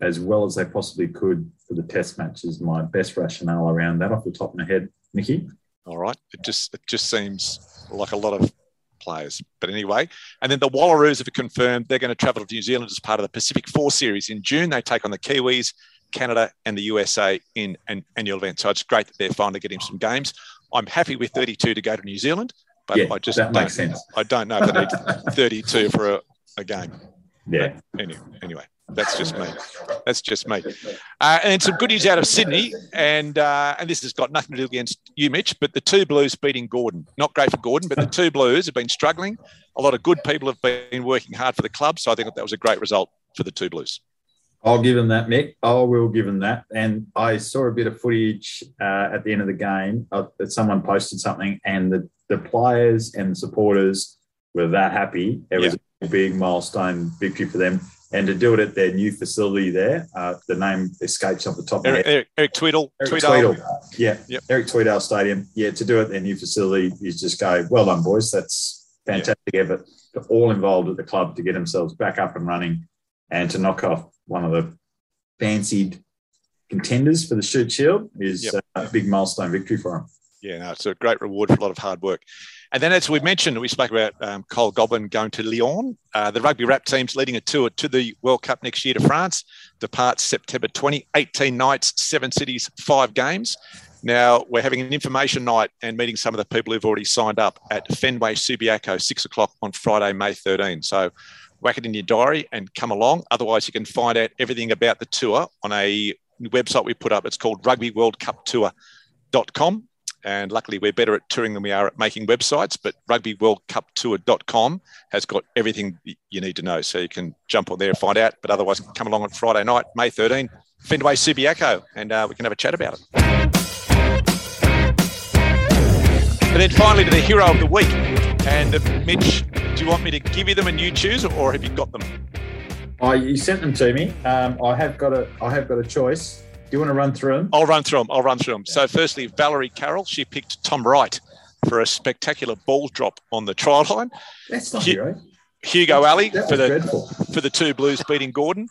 as well as they possibly could for the test match is my best rationale around that off the top of my head, Mickey. All right. It just it just seems like a lot of players. But anyway, and then the Wallaroos have confirmed they're going to travel to New Zealand as part of the Pacific Four Series in June. They take on the Kiwis, Canada, and the USA in an annual event. So it's great that they're finally getting some games. I'm happy with 32 to go to New Zealand, but yeah, I just that don't, makes sense. I don't know if they need 32 for a, a game. Yeah. Anyway, anyway, that's just me. That's just me. Uh, and some good news out of Sydney, and uh, and this has got nothing to do against you, Mitch, but the two Blues beating Gordon. Not great for Gordon, but the two Blues have been struggling. A lot of good people have been working hard for the club, so I think that was a great result for the two Blues. I'll give him that, Mick. I will give him that. And I saw a bit of footage uh, at the end of the game uh, that someone posted something, and the, the players and the supporters were that happy. It was a big milestone victory for them. And to do it at their new facility there, uh, the name escapes off the top of my Eric, head. Eric, Eric Tweedale, Eric Tweedale. Tweedale. Yeah, Yep. Eric Tweedale Stadium. Yeah, to do it at their new facility, is just go, well done, boys. That's fantastic effort to all involved at the club to get themselves back up and running and to knock off one of the fancied contenders for the Shute Shield is Yep. uh, a big milestone victory for them. Yeah, no, it's a great reward for a lot of hard work. And then, as we mentioned, we spoke about um, Kyle Godwin going to Lyon. Uh, the Rugby Wrap team's leading a tour to the World Cup next year to France. Departs September 20, 18 nights, seven cities, five games. Now, we're having an information night and meeting some of the people who've already signed up at Fenway Subiaco, six o'clock on Friday, May 13. So whack it in your diary and come along. Otherwise, you can find out everything about the tour on a website we put up. It's called rugbyworldcuptour.com. And luckily, we're better at touring than we are at making websites. But rugbyworldcuptour.com has got everything you need to know. So you can jump on there and find out. But otherwise, come along on Friday night, May 13, Fendway Subiaco, and uh, we can have a chat about it. And then finally to the hero of the week. And uh, Mitch, do you want me to give you them and you choose, or have you got them? I, you sent them to me. Um, I have got a I have got a choice. Do you want to run through them? I'll run through them. I'll run through them. So, firstly, Valerie Carroll, she picked Tom Wright for a spectacular ball drop on the trial line. That's not hero. Hugo Alley for the dreadful. for the two Blues beating Gordon.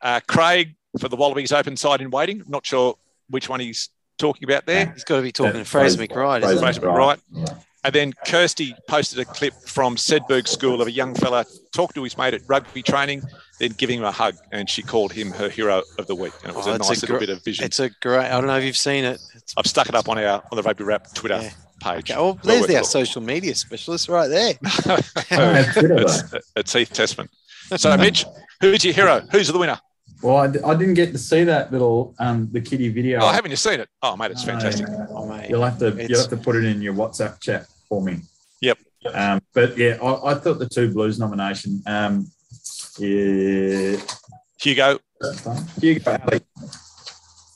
Uh, Craig for the Wallabies open side in waiting. Not sure which one he's talking about there. He's got to be talking to Fraser McReight, isn't Fraser it? McReight. Yeah. And then Kirsty posted a clip from Sedbergh School of a young fella talking to his mate at rugby training, then giving him a hug, and she called him her hero of the week. And it was Oh, a nice a little gr- bit of vision. It's a great. I don't know if you've seen it. It's, I've stuck it up on our on the Rugby Wrap Twitter Yeah. page. okay, well, Well there's worth our a social media specialist right there. I don't have Twitter, though. it's, it's Heath Tessmann. So, Mitch, who's your hero? Who's the winner? Well, I, d- I didn't get to see that little um, the kitty video. Oh, haven't you seen it? Oh, mate, it's fantastic. Oh, mate. You'll have to It's- you'll have to put it in your WhatsApp chat for me. Yep. Um, but yeah, I, I thought the two Blues nomination. Um, yeah, Hugo, Hugo Alley.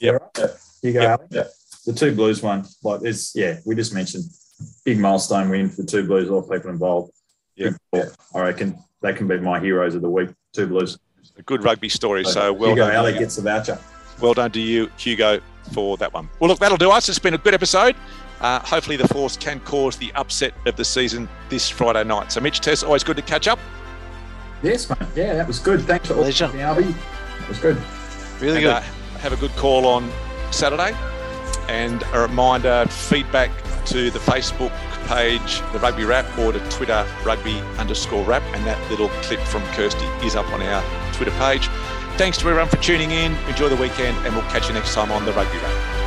Yep. Hugo Yep. Alley. The two Blues one, like this. Yeah, we just mentioned big milestone win for the two Blues. All people involved. Yep. Good call. I reckon they can be my heroes of the week. Two Blues. a good rugby story. So, well Hugo done. Alley gets the voucher. Well done to you, Hugo, for that one. Well, look, that'll do us. It's been a good episode. Uh, hopefully, the Force can cause the upset of the season this Friday night. So, Mitch, Tess, always good to catch up. Yes, mate. Yeah, that was good. Thanks for all Pleasure. Alby. It was good. Really and, good. uh, have a good call on Saturday. And a reminder feedback to the Facebook page, the Rugby Wrap, or to Twitter, rugby underscore wrap. And that little clip from Kirsty is up on our Twitter page. Thanks to everyone for tuning in. Enjoy the weekend, and we'll catch you next time on the Rugby Wrap.